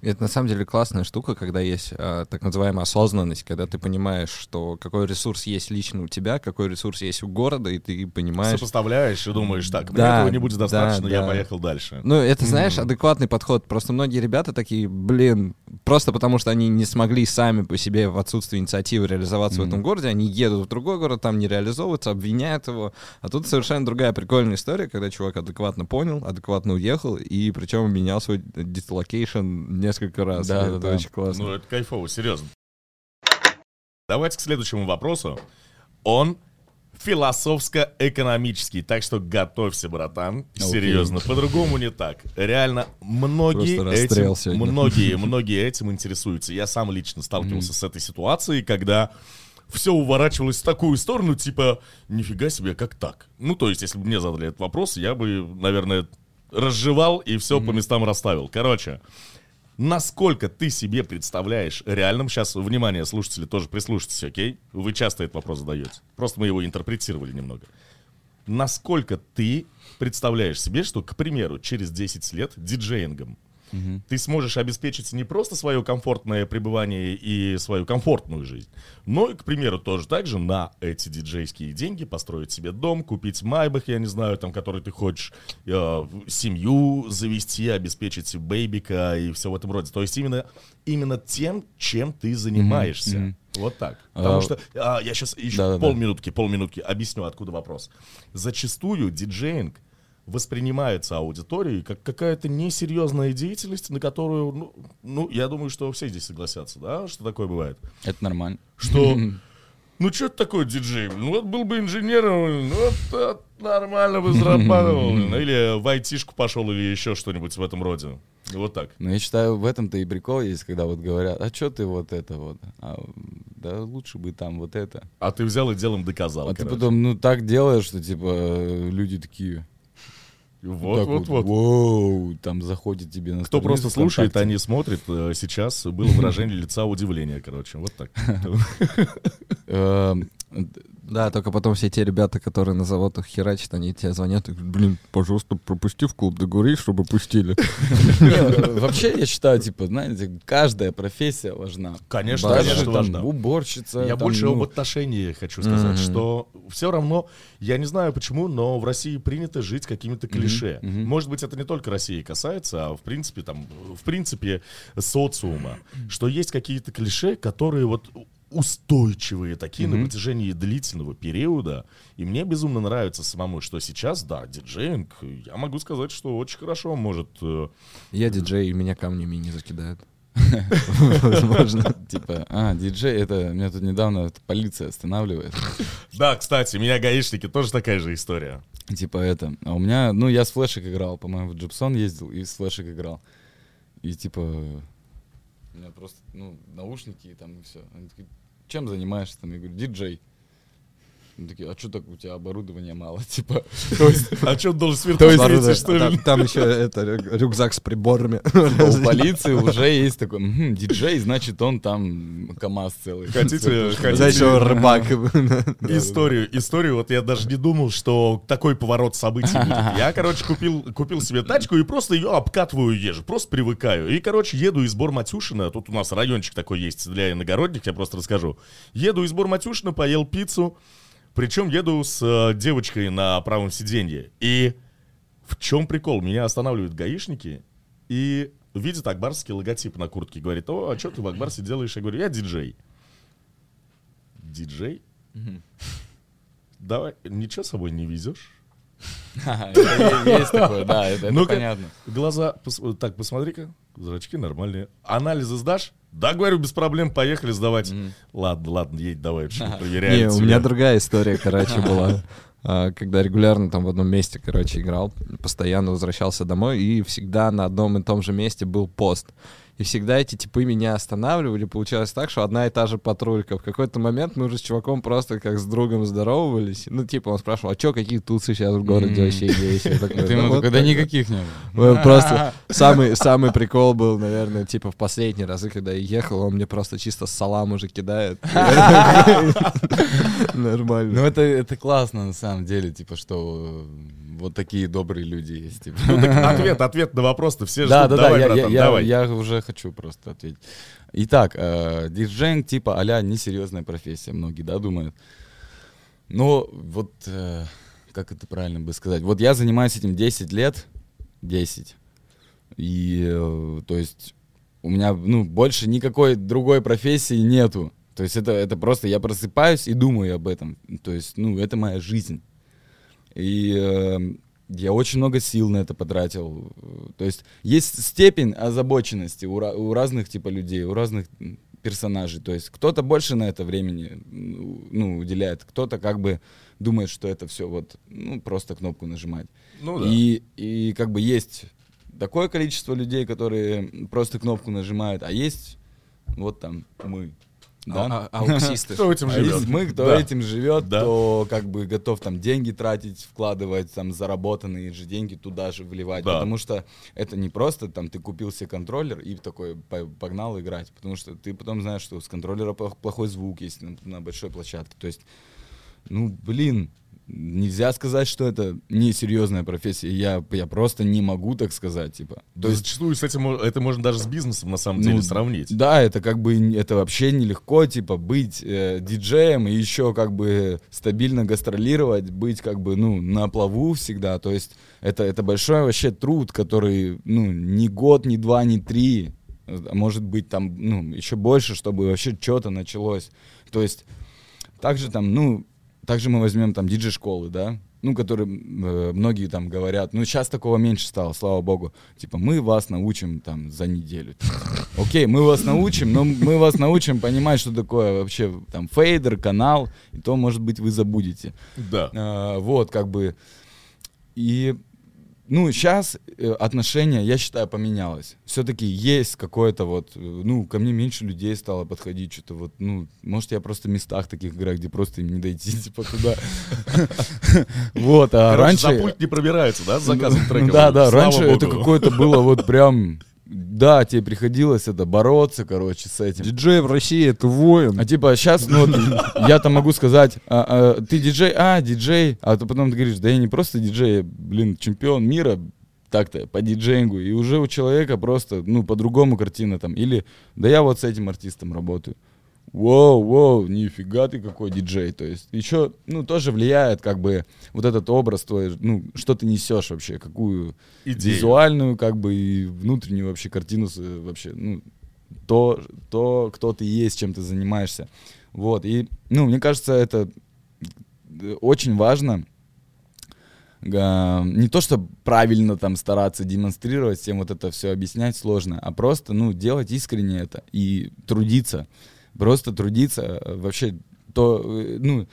S1: Это на самом деле классная штука, когда есть а, так называемая осознанность, когда ты понимаешь, что какой ресурс есть лично у тебя, какой ресурс есть у города, и ты понимаешь.
S2: Сопоставляешь и думаешь, так, мне
S1: Да,
S2: этого не будет
S1: да,
S2: достаточно, я
S1: да.
S2: поехал дальше.
S1: Ну, это, знаешь, адекватный подход. Просто многие ребята такие, блин, просто потому что они не смогли сами по себе в отсутствии инициативы реализоваться в
S3: Мгм.
S1: этом городе, они едут в другой город, там не реализовываются, обвиняют его. А тут совершенно другая прикольная история, когда чувак адекватно понял, адекватно уехал, и причем менял свой dislocation несколько раз.
S3: Да, да,
S1: это
S3: да.
S1: очень классно.
S2: Ну, это кайфово, серьезно. Давайте к следующему вопросу. Он философско-экономический, так что готовься, братан.
S3: Окей.
S2: Серьезно, по-другому не так. Реально, многие этим,
S1: сегодня.
S2: многие, [laughs] многие этим интересуются. Я сам лично сталкивался с этой ситуацией, когда все уворачивалось в такую сторону, типа, нифига себе, как так? Ну, то есть, если бы мне задали этот вопрос, я бы, наверное, разжевал и все по местам расставил. Короче, насколько ты себе представляешь реальным, сейчас, внимание, слушатели, тоже прислушайтесь, окей? Вы часто этот вопрос задаете. Просто мы его интерпретировали немного. Насколько ты представляешь себе, что, к примеру, через 10 лет диджеингом ты сможешь обеспечить не просто свое комфортное пребывание и свою комфортную жизнь, но и, к примеру, тоже так же на эти диджейские деньги построить себе дом, купить майбах, я не знаю, там, который ты хочешь, э, семью завести, обеспечить бейбика и все в этом роде. То есть именно, именно тем, чем ты занимаешься.
S3: мгм.
S2: Вот так. Потому
S3: А,
S2: что а, я сейчас еще
S3: да-да-да.
S2: полминутки, полминутки объясню, откуда вопрос. Зачастую диджеинг воспринимается аудиторией как какая-то несерьезная деятельность, на которую, ну, ну, я думаю, что все здесь согласятся, да, что такое бывает.
S3: Это нормально.
S2: Что, [laughs] ну, что это такое диджей? Ну, вот был бы инженером, ну, вот, вот нормально бы зарабатывал. Ну, [laughs] Или в айтишку пошел, или еще что-нибудь в этом роде. Вот так.
S3: Но я считаю, в этом-то и прикол есть, когда вот говорят, а что ты вот это вот? А, да лучше бы там вот это.
S2: А ты взял и делом доказал.
S3: А ты
S2: короче.
S3: потом, ну, так делаешь, что, типа, э, люди такие...
S2: Вот,
S3: так
S2: вот, вот.
S3: Воу, там заходит тебе на
S2: Кто просто слушает, а не смотрит, э, сейчас было выражение лица удивления, короче. Вот так. [laughs]
S1: Да, только потом все те ребята, которые на заводах херачат, они тебе звонят и говорят, блин, пожалуйста, пропусти в клуб, договорись, чтобы пустили.
S3: э, Вообще, я считаю, типа, знаете, каждая профессия важна.
S2: Конечно, конечно, важна.
S3: уборщица.
S2: Я больше
S3: ну,
S2: об отношении хочу сказать, что все равно, я не знаю почему, но в России принято жить какими-то клише. Может быть, это не только России касается, а в принципе, там, в принципе, социума, что есть какие-то клише, которые вот устойчивые такие на
S3: Мгм.
S2: протяжении длительного периода. И мне безумно нравится самому, что сейчас, да, диджеинг, я могу сказать, что очень хорошо может э,
S1: Я диджей, и меня камнями не закидают. [laughs] Возможно.
S3: Типа, а, диджей, это меня тут недавно полиция останавливает.
S2: Да, кстати, меня гаишники тоже такая же история.
S3: Типа это. А у меня, ну, я с флешек играл, по-моему, в Джипсон ездил и с флешек играл. И типа, у меня просто, ну, наушники и там и все. Они такие, чем занимаешься там? Я говорю, диджей. Они такие, а что так у тебя оборудования мало? [laughs] Типа, то есть
S2: А что, он должен сверху что ли?
S1: Там, еще это рю- рюкзак с приборами. [laughs]
S3: у [laughs] полиции уже есть такой, «Мгм, диджей, значит, он там КамАЗ целый.
S2: Хотите- хотите-
S1: рыбак.
S2: Историю, историю, вот я даже не думал, что такой поворот событий будет. Я, короче, купил, купил себе тачку и просто ее обкатываю езжу, просто привыкаю. И, короче, еду из Бор-Матюшина, тут у нас райончик такой есть для иногородних, я просто расскажу. Еду из Бор-Матюшина, поел пиццу, причем еду с э, девочкой на правом сиденье. И В чем прикол? Меня останавливают гаишники и видят акбарский логотип на куртке. Говорит, о, а что ты в Акбарсе делаешь? Я говорю, я диджей. Диджей? Давай, ничего с собой не везешь? [laughs]
S3: Есть такое, да, это понятно.
S2: Глаза, так, посмотри-ка, зрачки нормальные. Анализы сдашь? Да, говорю, без проблем, поехали сдавать. Ладно, ладно, едь давай. [laughs]
S1: Не, у меня другая история, короче, была. [laughs] А, Когда регулярно там в одном месте, короче, играл, постоянно возвращался домой, и всегда на одном и том же месте был пост. И всегда эти типы меня останавливали. Получалось так, что одна и та же патрулька. В какой-то момент мы уже с чуваком просто как с другом здоровались. Ну, типа, он спрашивал, а чё, какие тусы сейчас в городе вообще есть?
S3: Ты
S1: «Ну,
S3: ему
S1: вот
S3: такой, да
S1: так вот».
S3: никаких не было.
S1: Ну, Просто самый, прикол был, наверное, типа в последние разы, когда я ехал, он мне просто чисто салам уже кидает. [laughs] Нормально.
S3: Ну это, это классно на самом деле, типа, что э, вот такие добрые люди есть. Типа.
S2: Ну, [laughs] ответ, ответ на вопрос-то все
S3: Да,
S2: ждут.
S3: да, да,
S2: давай,
S3: я,
S2: братан,
S3: я-
S2: давай.
S3: я уже хочу просто ответить. Итак, э, диджейнг типа а-ля несерьезная профессия, многие, да, думают. Но вот, э, как это правильно бы сказать, вот я занимаюсь этим 10 лет, 10, и, э, то есть, у меня, ну, больше никакой другой профессии нету. То есть это, это просто, я просыпаюсь и думаю об этом. То есть, ну, это моя жизнь. И э, я очень много сил на это потратил. То есть есть степень озабоченности у, у разных типа людей, у разных персонажей. То есть кто-то больше на это времени ну, уделяет, кто-то как бы думает, что это все вот ну, просто кнопку нажимать.
S2: Ну да.
S3: И, и как бы есть такое количество людей, которые просто кнопку нажимают, а есть вот там мы. Да?
S1: А- а- ауксисты.
S2: Кто этим
S3: А
S2: живет?
S3: есть мы, кто
S2: Да.
S3: этим живет,
S2: Да.
S3: кто как бы готов там деньги тратить, вкладывать там заработанные же деньги туда же вливать,
S2: Да.
S3: потому что это не просто там ты купил себе контроллер и такой по- погнал играть, потому что ты потом знаешь, что с контроллера плох- плохой звук есть на большой площадке, то есть, ну блин, нельзя сказать, что это несерьезная профессия, я я просто не могу так сказать, типа, то
S2: То
S3: есть
S2: зачастую с этим это можно даже с бизнесом на самом
S3: ну,
S2: деле сравнить.
S3: Да, это как бы это вообще нелегко, типа быть э, диджеем и еще как бы стабильно гастролировать, быть как бы ну на плаву всегда. То есть это это большой вообще труд, который ну не год, не два, не три, а может быть там ну еще больше, чтобы вообще что-то началось. То есть также там ну также мы возьмем там диджей-школы, да, ну, которые э, многие там говорят, ну, сейчас такого меньше стало, слава богу. Типа, мы вас научим там за неделю. [laughs] Окей, мы вас научим, но мы вас научим понимать, что такое вообще там фейдер, канал, и то, может быть, вы забудете.
S2: Да.
S3: А, вот, как бы. И, ну, сейчас отношение, я считаю, поменялось. Все-таки есть какое-то вот, э, ну, ко мне меньше людей стало подходить, что-то вот, ну, может, я просто в местах таких играю, где просто им не дойти, [laughs] типа, туда. [laughs] Вот, а раньше...
S2: за пульт не пробирается, да, с заказом [laughs] треков?
S3: Да, да, раньше это какое-то было вот прям... Да, тебе приходилось это бороться, короче, с этим.
S1: Диджей в России — это воин.
S3: А типа сейчас, ну, я-то могу сказать, а, а, ты диджей, а, диджей, а то потом ты говоришь, да я не просто диджей, я, блин, чемпион мира, так-то, по диджеингу, и уже у человека просто, ну, по-другому картина там, или, да я вот с этим артистом работаю. Воу, воу, нифига ты какой диджей, то есть еще, ну, тоже влияет, как бы, вот этот образ твой, ну, что ты несешь вообще, какую
S2: Идею.
S3: визуальную, как бы, и внутреннюю вообще картину, с- вообще, ну, то, то, кто ты есть, чем ты занимаешься. Вот, и, ну, мне кажется, это э, очень важно, не то, чтобы правильно там стараться демонстрировать, всем вот это все объяснять сложно, а просто, ну, делать искренне это и трудиться. Просто трудиться э, вообще то, э, ну,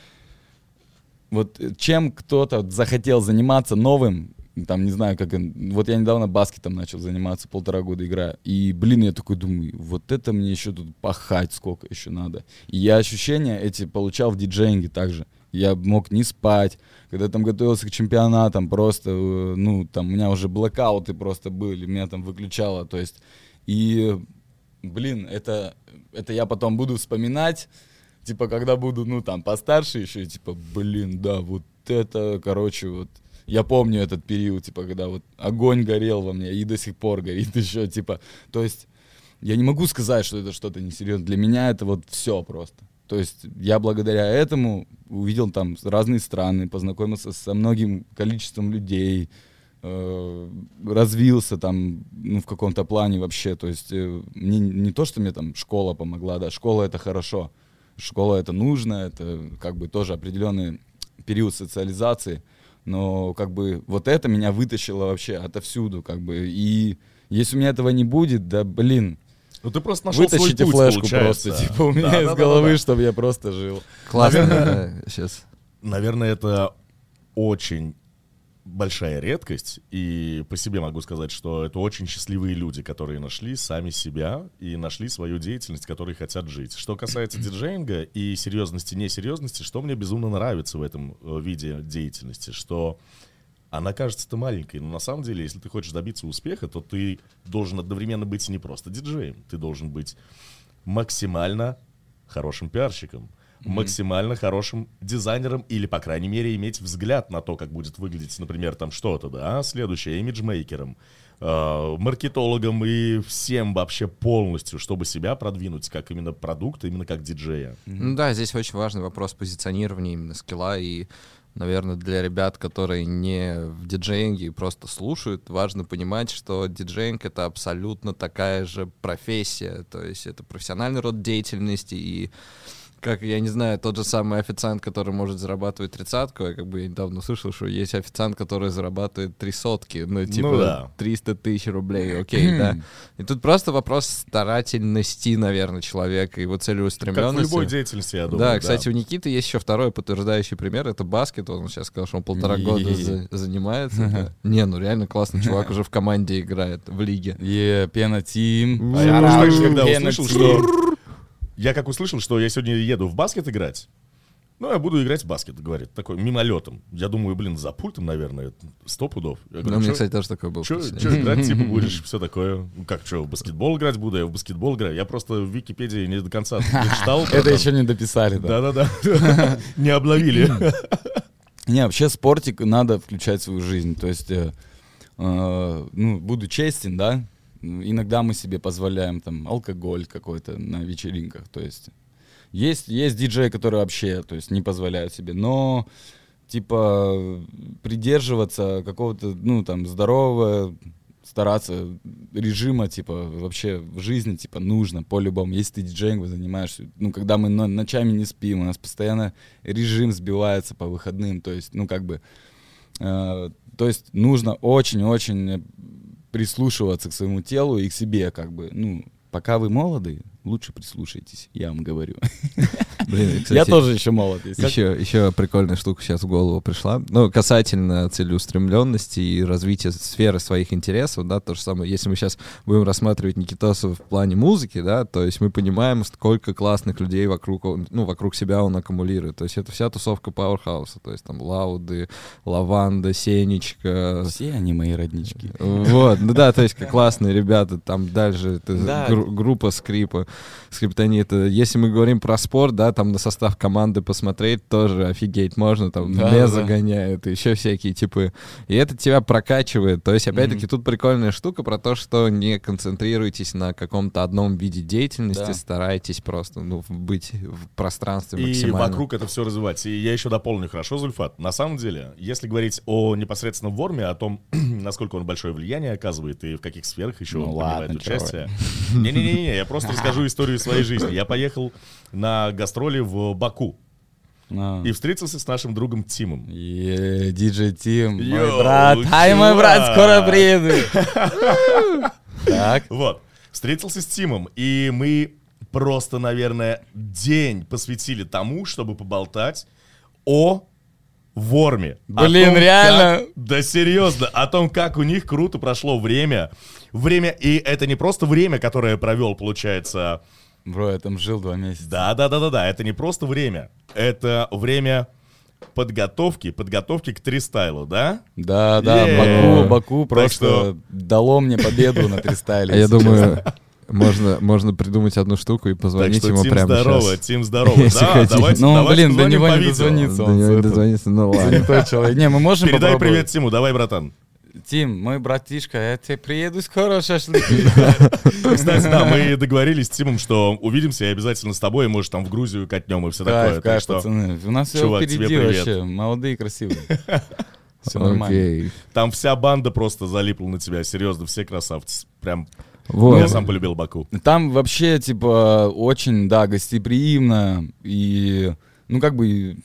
S3: вот чем кто-то захотел заниматься новым, там, не знаю, как... Вот я недавно баскетом начал заниматься, полтора года играю. И, блин, я такой думаю, вот это мне еще тут пахать сколько еще надо. И я ощущения эти получал в диджеинге также. Я мог не спать. Когда там готовился к чемпионатам, просто, э, ну, там у меня уже блокауты просто были, меня там выключало. То есть, и, блин, это, это я потом буду вспоминать, типа, когда буду, ну, там, постарше еще, типа, блин, да, вот это, короче, вот, я помню этот период, типа, когда вот огонь горел во мне и до сих пор горит [laughs] еще, типа, то есть я не могу сказать, что это что-то несерьезное. Для меня это вот все просто. То есть я благодаря этому увидел там разные страны, познакомился со многим количеством людей, э, развился там, ну, в каком-то плане вообще. То есть э, мне не то, что мне там школа помогла, да, школа это хорошо, школа это нужно, это как бы тоже определенный период социализации, но как бы вот это меня вытащило вообще отовсюду, как бы, и если у меня этого не будет, да, блин,
S2: Ну ты просто нашел свой
S3: вытащите
S2: путь,
S3: флешку
S2: получается.
S3: просто, типа, у меня
S2: Да,
S3: из
S2: да, да,
S3: головы,
S2: да.
S3: чтобы я просто жил.
S1: Классно, [laughs] сейчас.
S2: Наверное, это очень большая редкость, и по себе могу сказать, что это очень счастливые люди, которые нашли сами себя и нашли свою деятельность, которой хотят жить. Что касается диджеинга и серьезности, несерьезности, что мне безумно нравится в этом э, виде деятельности, что она кажется-то маленькой, но на самом деле, если ты хочешь добиться успеха, то ты должен одновременно быть не просто диджеем, ты должен быть максимально хорошим пиарщиком, максимально хорошим дизайнером или, по крайней мере, иметь взгляд на то, как будет выглядеть, например, там что-то, да, следующее, имиджмейкером, э, маркетологом и всем вообще полностью, чтобы себя продвинуть как именно продукт, именно как диджея.
S1: Ну да, здесь очень важный вопрос позиционирования именно скилла. И наверное, для ребят, которые не в диджеинге и просто слушают, важно понимать, что диджеинг — это абсолютно такая же профессия, то есть это профессиональный род деятельности, и как, я не знаю, тот же самый официант, который может зарабатывать тридцатку, я как бы недавно слышал, что есть официант, который зарабатывает три сотки, ну, типа
S2: да.
S1: 300 тысяч рублей, окей, да. [clears throat] И тут просто вопрос старательности, наверное, человека, его
S2: Как в
S1: целеустремленности.
S2: любой деятельности, я думаю.
S1: Да, кстати, у Никиты есть еще второй подтверждающий пример, это баскет. Он сейчас сказал, что он полтора года за- занимается. да. Не, ну реально классный [laughs] чувак уже в команде играет, в лиге.
S3: Е, пена тим.
S2: А я когда услышал, что... Я как услышал, что я сегодня еду в баскет играть, ну, я буду играть в баскет, говорит, такой мимолетом. Я думаю, блин, за пультом, наверное, сто пудов. Я
S1: Ну,
S2: говорю,
S1: у меня,
S2: «Чё-
S1: кстати, тоже такое было. Впечатление.
S2: играть, типа, [laughs] будешь, все такое. Ну, как, что, в баскетбол играть буду? Я в баскетбол играю. Я просто в Википедии не до конца [laughs] читал.
S3: Это еще не дописали, да.
S2: Да-да-да. [laughs] Не обловили.
S3: Не, вообще спортик надо включать в свою жизнь. То есть, э, э, ну, буду честен, да, иногда мы себе позволяем там алкоголь какой-то на вечеринках. То есть есть, есть диджеи, которые вообще то есть, не позволяют себе, но типа придерживаться какого-то, ну, там, здорового стараться режима, типа, вообще в жизни, типа, нужно по-любому. Если ты диджеингом занимаешься, ну, когда мы но- ночами не спим, у нас постоянно режим сбивается по выходным, то есть, ну, как бы, э, то есть нужно очень-очень прислушиваться к своему телу и к себе, как бы, ну, пока вы молоды, лучше прислушайтесь, я вам говорю. [laughs]
S1: Блин, и,
S3: Я
S1: кстати,
S3: тоже еще молод.
S1: Еще, еще прикольная штука сейчас в голову пришла. Ну, касательно целеустремленности и развития сферы своих интересов, да, то же самое. Если мы сейчас будем рассматривать Никитоса в плане музыки, да, то есть мы понимаем, сколько классных людей вокруг, ну, вокруг себя он аккумулирует. То есть это вся тусовка Пауэрхауса. То есть там Лауды, Лаванда, Сенечка,
S3: Все они мои роднички.
S1: вот, ну да, то есть как классные ребята, там дальше
S3: Да.
S1: гру- группа скрипа, скриптонита. Если мы говорим про спорт, да, там на состав команды посмотреть тоже офигеть можно, там
S3: Да,
S1: не
S3: да.
S1: загоняют, еще всякие типы. И это тебя прокачивает. То есть, опять-таки, тут прикольная штука про то, что не концентрируйтесь на каком-то одном виде деятельности,
S3: Да.
S1: старайтесь просто ну, быть в пространстве
S2: И
S1: максимально.
S2: вокруг это все развивать. И я еще дополню, хорошо, Зульфат? На самом деле, если говорить о непосредственном Ворме, о том, [clears throat] насколько он большое влияние оказывает и в каких сферах еще
S3: Ну
S2: он
S3: ладно,
S2: принимает участие. Не-не-не, я просто [laughs] расскажу историю своей жизни. Я поехал на гастроли в Баку
S3: А.
S2: и встретился с нашим другом Тимом.
S3: Диджей Тим, мой брат. Ай, мой брат, скоро приеду. [laughs] Так.
S2: Вот. Встретился с Тимом, и мы просто, наверное, день посвятили тому, чтобы поболтать о Ворме.
S3: Блин,
S2: том,
S3: реально?
S2: как- да серьезно, о том, как у них круто прошло время. Время, и это не просто время, которое я провел, получается.
S3: Бро, я там жил два месяца.
S2: Да, да, да, да, да. Это не просто время. Это время подготовки, подготовки к тристайлу, да?
S3: Да, да. Баку, Баку просто
S2: что-
S3: дало мне победу на фристайле. [laughs]
S1: А я думаю, [laughs] можно, можно придумать одну штуку и
S2: Так
S1: позвонить
S2: что
S1: ему
S2: Тим
S1: прямо
S2: здорово,
S1: сейчас.
S2: Тим [laughs] здорово.
S1: Если
S2: Да,
S1: хотите.
S2: давайте,
S3: Ну,
S2: давайте
S3: блин, до
S2: позвоним
S3: него
S2: по
S3: не
S2: видео.
S3: дозвониться.
S1: До него не дозвониться, ну ладно.
S3: Занятой человек. Не, мы можем
S2: Передай
S3: попробовать.
S2: привет Тиму, давай, братан.
S3: Тим, мой братишка, я тебе приеду скоро шашлыки. [laughs]
S2: Кстати, да, мы договорились с Тимом, что увидимся и обязательно с тобой, может, там в Грузию катнем и все такое.
S3: Кайф,
S2: Так
S3: кайф,
S2: что
S3: пацаны. У нас все
S2: чувак, тебе
S3: впереди
S2: привет.
S3: вообще. Молодые, красивые. [laughs] Все нормально.
S1: Окей.
S2: Там вся банда просто залипла на тебя, серьезно, все красавцы. Прям,
S1: Вот.
S2: я сам полюбил Баку.
S3: Там вообще, типа, очень, да, гостеприимно. И, ну, как бы,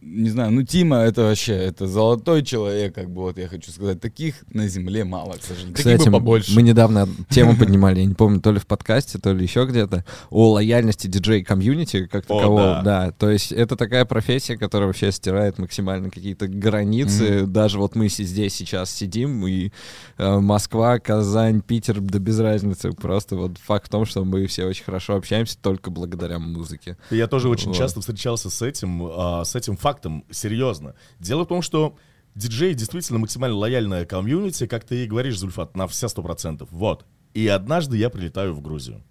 S3: не знаю, ну, Тима это вообще, это золотой человек, как бы, вот я хочу сказать. Таких на земле мало, к сожалению. Таких
S1: Кстати,
S3: бы побольше.
S1: мы недавно тему поднимали, я не помню, то ли в подкасте, то ли еще где-то, о лояльности диджей-комьюнити как
S2: О,
S1: такового.
S2: да.
S1: Да, то есть это такая профессия, которая вообще стирает максимально какие-то границы. Даже вот мы си- здесь сейчас сидим, и э, Москва, Казань, Питер, да без разницы. Просто вот факт в том, что мы все очень хорошо общаемся только благодаря музыке.
S2: Я тоже очень
S1: Вот.
S2: часто встречался с этим, а, с этим фактом, серьезно. Дело в том, что диджей действительно максимально лояльная комьюнити, как ты и говоришь, Зульфат, на все сто процентов. Вот. И однажды я прилетаю в Грузию.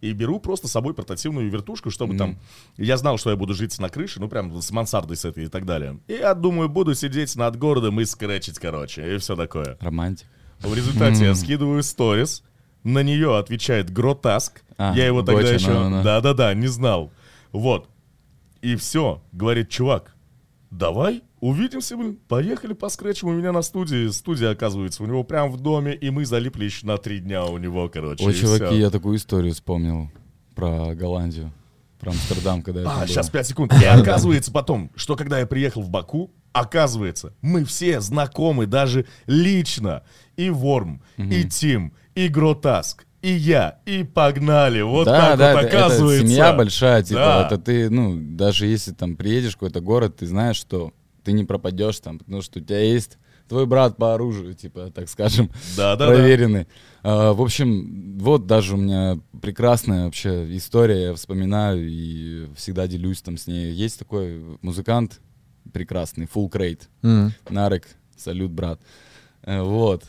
S2: И беру просто с собой портативную вертушку, чтобы там... Я знал, что я буду жить на крыше, ну прям с мансардой с этой и так далее. И я думаю, буду сидеть над городом и скретчить, короче, и все такое.
S3: Романтик.
S2: В результате я скидываю сторис, на нее отвечает Гротаск.
S3: А,
S2: я его тогда еще... Да-да-да, не знал. Вот. И все. Говорит, чувак, давай увидимся, блин. Поехали поскретчим у меня на студии. Студия, оказывается, у него прям в доме, и мы залипли еще на три дня у него, короче.
S3: Ой,
S2: и
S3: чуваки,
S2: всё.
S3: я такую историю вспомнил про Голландию, про Амстердам, когда
S2: А,
S3: было.
S2: сейчас 5 секунд. [laughs] И оказывается потом, что когда я приехал в Баку, оказывается, мы все знакомы даже лично. И Ворм, и Тим, и Гротаск, и я, и погнали. Вот
S3: да,
S2: так
S3: да,
S2: вот
S3: это- это
S2: оказывается.
S3: семья большая, типа,
S2: Да.
S3: это ты, ну, даже если там приедешь в какой-то город, ты знаешь, что ты не пропадешь там, потому что у тебя есть твой брат по оружию, типа, так скажем,
S2: Да-да-да.
S3: проверенный. А, в общем, вот даже у меня прекрасная вообще история, я вспоминаю и всегда делюсь там с ней. Есть такой музыкант прекрасный, Full Crate,
S1: М.
S3: Нарек, салют, брат. Э, Вот.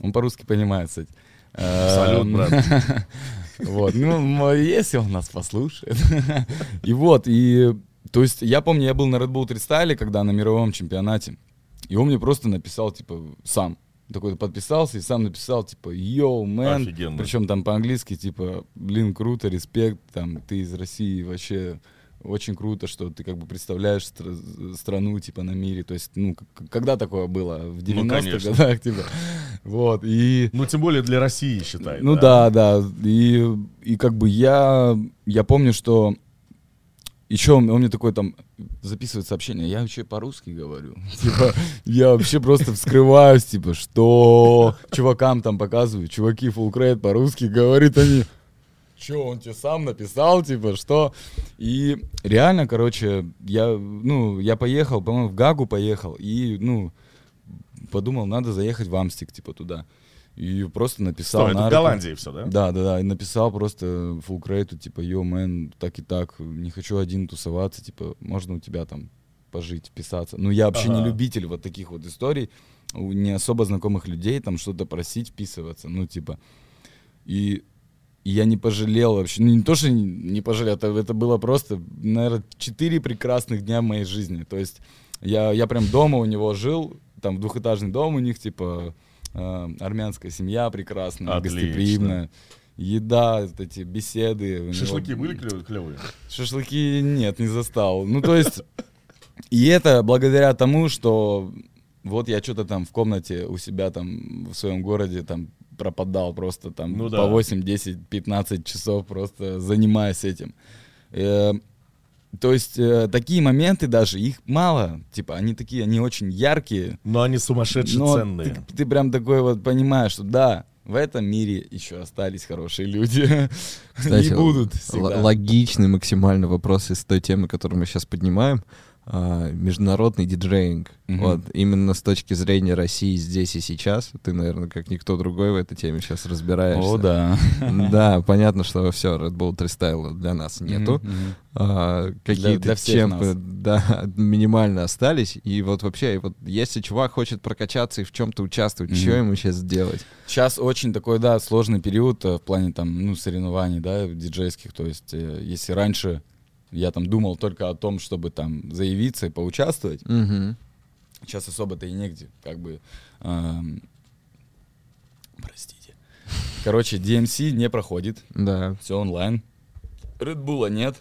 S3: Он по-русски понимает, кстати.
S2: Салют, брат. [laughs]
S3: Вот, ну, если он нас послушает. [laughs] И вот, и, то есть, я помню, я был на Red Bull Freestyle, когда на мировом чемпионате, и он мне просто написал, типа, сам. Такой подписался и сам написал, типа, йоу, мэн. Причем там по-английски, типа, блин, круто, респект, там, ты из России, вообще очень круто, что ты как бы представляешь стра- страну, типа, на мире. То есть, ну, когда такое было? В 90-х
S2: конечно.
S3: годах, типа. Вот, и...
S2: Ну, тем более для России, считай.
S3: Ну да, да. И, и как бы я, я помню, что еще он, он мне такой там записывает сообщение, я вообще по-русски говорю. [laughs] Типа, я вообще просто вскрываюсь, типа, что чувакам там показываю, чуваки full по-русски говорит они. Че, он тебе сам написал, типа, что? И реально, короче, я, ну, я поехал, по-моему, в Гагу поехал, и, ну, подумал, надо заехать в Амстик, типа, туда. И просто написал
S2: Что, это в. Голландии все, да?
S3: Да, да, да. И написал просто фулкрейту, типа, йо, мэн, так и так, не хочу один тусоваться, типа, можно у тебя там пожить, вписаться. Ну, я вообще не
S2: Ага.
S3: любитель вот таких вот историй, у не особо знакомых людей там что-то просить, вписываться, ну, типа. И, и я не пожалел вообще, ну, не то, что не, пожалел, это, это было просто, наверное, четыре прекрасных дня в моей жизни. То есть я, я прям дома у него жил, там двухэтажный дом у них, типа, э, армянская семья прекрасная,
S2: Отлично.
S3: гостеприимная. Еда, вот эти беседы. у него-
S2: Шашлыки были клевые?
S3: Шашлыки нет, не застал. Ну, то есть, и это благодаря тому, что вот я что-то там в комнате у себя там в своем городе там пропадал просто там
S2: Ну
S3: по
S2: да.
S3: 8, 10, 15 часов просто занимаясь этим. Э, то есть э, такие моменты даже, их мало, типа они такие, они очень яркие,
S2: Но они сумасшедше
S3: но
S2: ценные.
S3: Ты, ты прям такой вот понимаешь, что да, в этом мире еще остались хорошие люди. [laughs]
S1: Кстати,
S3: и будут
S1: л-
S3: всегда.
S1: логичный максимально вопрос из той темы, которую мы сейчас поднимаем. А, международный диджеинг.
S3: Мгм.
S1: Вот, именно с точки зрения России здесь и сейчас. Ты, наверное, как никто другой в этой теме сейчас разбираешься.
S3: О, да. [laughs]
S1: Да, понятно, что все, Red Bull Freestyle для нас нету.
S3: Мгм.
S1: А, какие-то
S3: нас. [laughs]
S1: да, минимально остались. И вот вообще, вот если чувак хочет прокачаться и в чем-то участвовать,
S3: Мгм.
S1: что ему сейчас делать?
S3: Сейчас очень такой, да, сложный период э, в плане там, ну, соревнований, да, диджейских. То есть, э, если раньше я там думал только о том, чтобы там заявиться и поучаствовать,
S1: Мгм.
S3: сейчас особо-то и негде, как бы. эм, Простите. Короче, DMC не проходит,
S1: Да.
S3: все онлайн. Red Bull нет.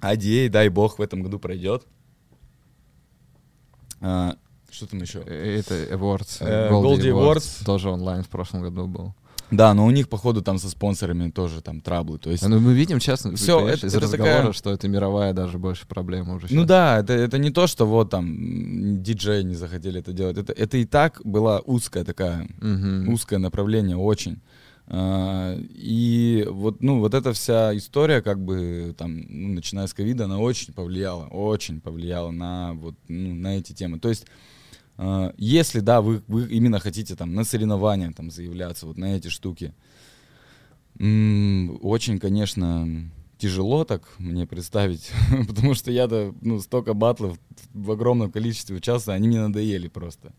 S3: ADA, дай бог, в этом году пройдет. А, Что там еще?
S1: Э, Это Awards.
S3: Э,
S1: Goldie
S3: Goldie
S1: Awards.
S3: Awards.
S1: Тоже онлайн в прошлом году был.
S3: Да, но у них, походу, там со спонсорами тоже там траблы. То есть,
S1: Ну, мы видим, честно, понимаешь,
S3: это-
S1: из
S3: это
S1: разговора,
S3: такая-
S1: что это мировая даже больше проблема уже
S3: Ну
S1: щас.
S3: да, это, это не то, что вот там диджеи не захотели это делать. Это, это и так была узкая такая,
S1: Мгм.
S3: узкое направление очень. А, И вот, ну, вот эта вся история, как бы, там, ну, начиная с ковида, она очень повлияла, очень повлияла на вот, ну, на эти темы. То есть, а, если, да, вы, вы именно хотите там на соревнования там заявляться, вот на эти штуки, очень, конечно, тяжело так мне представить, [laughs] потому что я-то, ну, столько батлов в огромном количестве участвую, они мне надоели просто.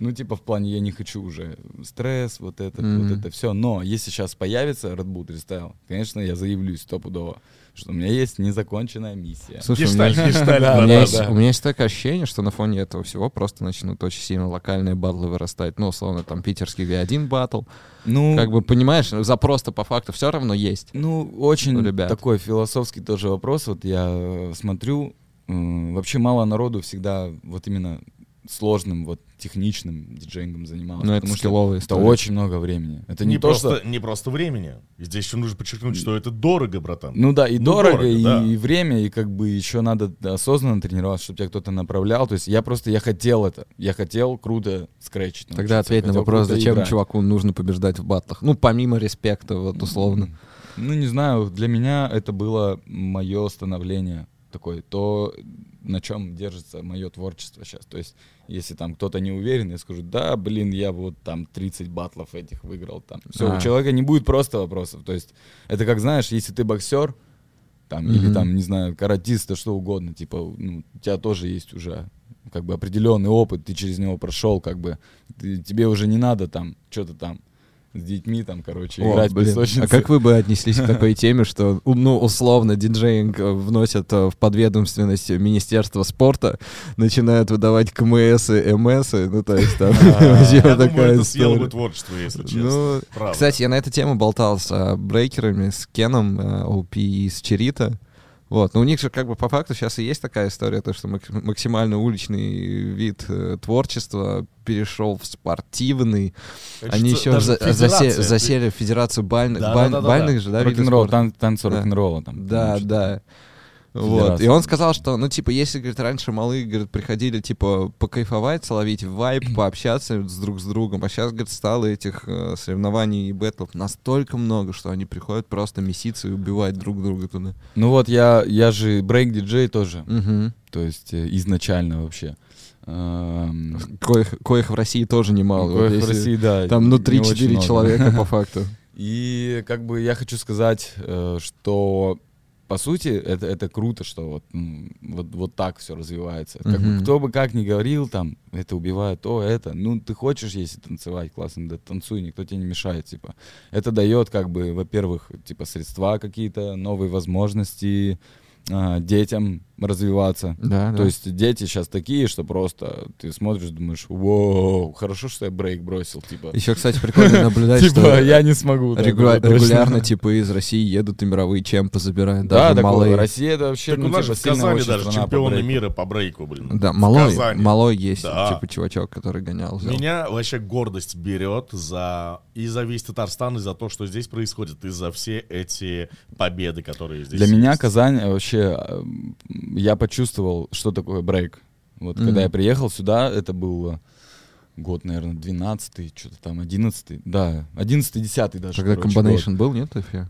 S3: Ну, типа, в плане, я не хочу уже стресс, вот это,
S1: Мгм.
S3: вот это все. Но если сейчас появится Red Bull Freestyle, конечно, я заявлюсь стопудово, что у меня есть незаконченная миссия.
S1: Слушай, у меня,
S2: Гештальт, гештальт,
S3: Да,
S1: у,
S2: да,
S1: меня
S2: да,
S1: есть,
S2: да.
S1: у меня есть такое ощущение, что на фоне этого всего просто начнут очень сильно локальные батлы вырастать. Ну, условно, там питерский V1 батл.
S3: Ну,
S1: Как бы, понимаешь, запрос-то по факту все равно есть.
S3: Ну, очень
S1: ребят.
S3: такой философский тоже вопрос. Вот я э, смотрю, вообще мало народу всегда вот именно сложным, вот техничным диджеингом занималось.
S1: Ну, это
S3: потому что
S1: скилловая
S3: это очень много времени. Это не,
S2: не,
S3: то,
S2: просто,
S3: что...
S2: не просто времени. Здесь еще нужно подчеркнуть, что это дорого, братан.
S3: Ну да, и
S2: Ну,
S3: дорого,
S2: дорого,
S3: и,
S2: да.
S3: и время, и как бы еще надо осознанно тренироваться, чтобы тебя кто-то направлял. То есть я просто, я хотел это. Я хотел круто скретчить.
S1: Тогда ответь на вопрос, зачем
S3: играть.
S1: чуваку нужно побеждать в батлах? Ну, помимо респекта, вот условно.
S3: Ну, не знаю, для меня это было мое становление такое, то, на чем держится мое творчество сейчас. То есть, если там кто-то не уверен, я скажу, да, блин, я вот там 30 батлов этих выиграл. Там. Все,
S1: А.
S3: у человека не будет просто вопросов. То есть, это как, знаешь, если ты боксер, там, или
S1: Мгм.
S3: там, не знаю, каратист, что угодно, типа, ну, у тебя тоже есть уже как бы определенный опыт, ты через него прошел, как бы, ты- тебе уже не надо там что-то там с детьми там, короче,
S1: О,
S3: играть в
S1: блин.
S3: песочнице.
S1: А как вы бы отнеслись к [laughs] такой теме, что, у- ну, условно, диджеинг э, вносят э, в подведомственность Министерства спорта, начинают выдавать КМС и МС, ну, то есть там [laughs] [laughs] вообще такая
S2: это съело бы творчество, если честно.
S1: Ну,
S2: Правда.
S1: кстати, я на эту тему болтал с брейкерами, с Кеном, э, OP и с Черита. Вот, но у них же как бы по факту сейчас и есть такая история, то что мак- максимально уличный вид э, творчества перешел в спортивный. Они
S2: Хочется
S1: еще за- засе- засели в федерацию бальных,
S2: Да,
S1: баль-
S2: да, да, да,
S1: бальных же, да,
S3: Рок-н-ролл, тан- танцы
S1: Да.
S3: рок-н-ролла там.
S1: Да,
S3: короче.
S1: да. Вот. И он сказал, что, ну, типа, если, говорит, раньше малые, говорит, приходили, типа, покайфовать, словить вайп, [clears throat] пообщаться с друг с другом, а сейчас, говорит, стало этих э, соревнований и бэтлов настолько много, что они приходят просто меситься и убивать друг друга туда.
S3: Ну вот я, я же брейк-диджей тоже,
S1: Мгм.
S3: то есть э, изначально вообще.
S1: Коих, коих в России тоже немало. Вот
S3: коих в
S1: если
S3: России, да.
S1: Там, ну,
S3: не очень
S1: 3-4
S3: много.
S1: человека по [laughs] факту.
S3: И как бы я хочу сказать, э, что по сути это, это круто, что вот, вот, вот так все развивается. Как бы
S1: Мгм.
S3: кто бы как ни говорил, там, это убивает то, это. Ну, ты хочешь, если танцевать классно, да танцуй, никто тебе не мешает, типа. Это дает, как бы, во-первых, типа, средства какие-то, новые возможности а, детям развиваться.
S1: Да,
S3: То есть дети сейчас такие, что просто ты смотришь, думаешь, вау, хорошо, что я брейк бросил, типа.
S1: Еще, кстати, прикольно [laughs] наблюдать,
S3: Типа,
S1: что
S3: я не смогу.
S1: регулярно, типа, из России едут и мировые чемпы забирают.
S3: Да,
S1: малые.
S3: Россия это вообще, ну,
S2: нас
S3: типа, сильная
S2: даже чемпионы мира по брейку, блин.
S1: Да, малой, малой есть,
S2: Да.
S1: типа, чувачок, который гонял.
S2: Меня вообще гордость берет за и за весь Татарстан, и за то, что здесь происходит, и за все эти победы, которые здесь
S3: Для меня. Казань вообще, э, я почувствовал, что такое брейк. Вот
S1: Мгм.
S3: когда я приехал сюда, это был э, год, наверное, 12 что-то там, 11 да, 11-10 даже,
S1: Когда комбинейшн был, нет, эфир?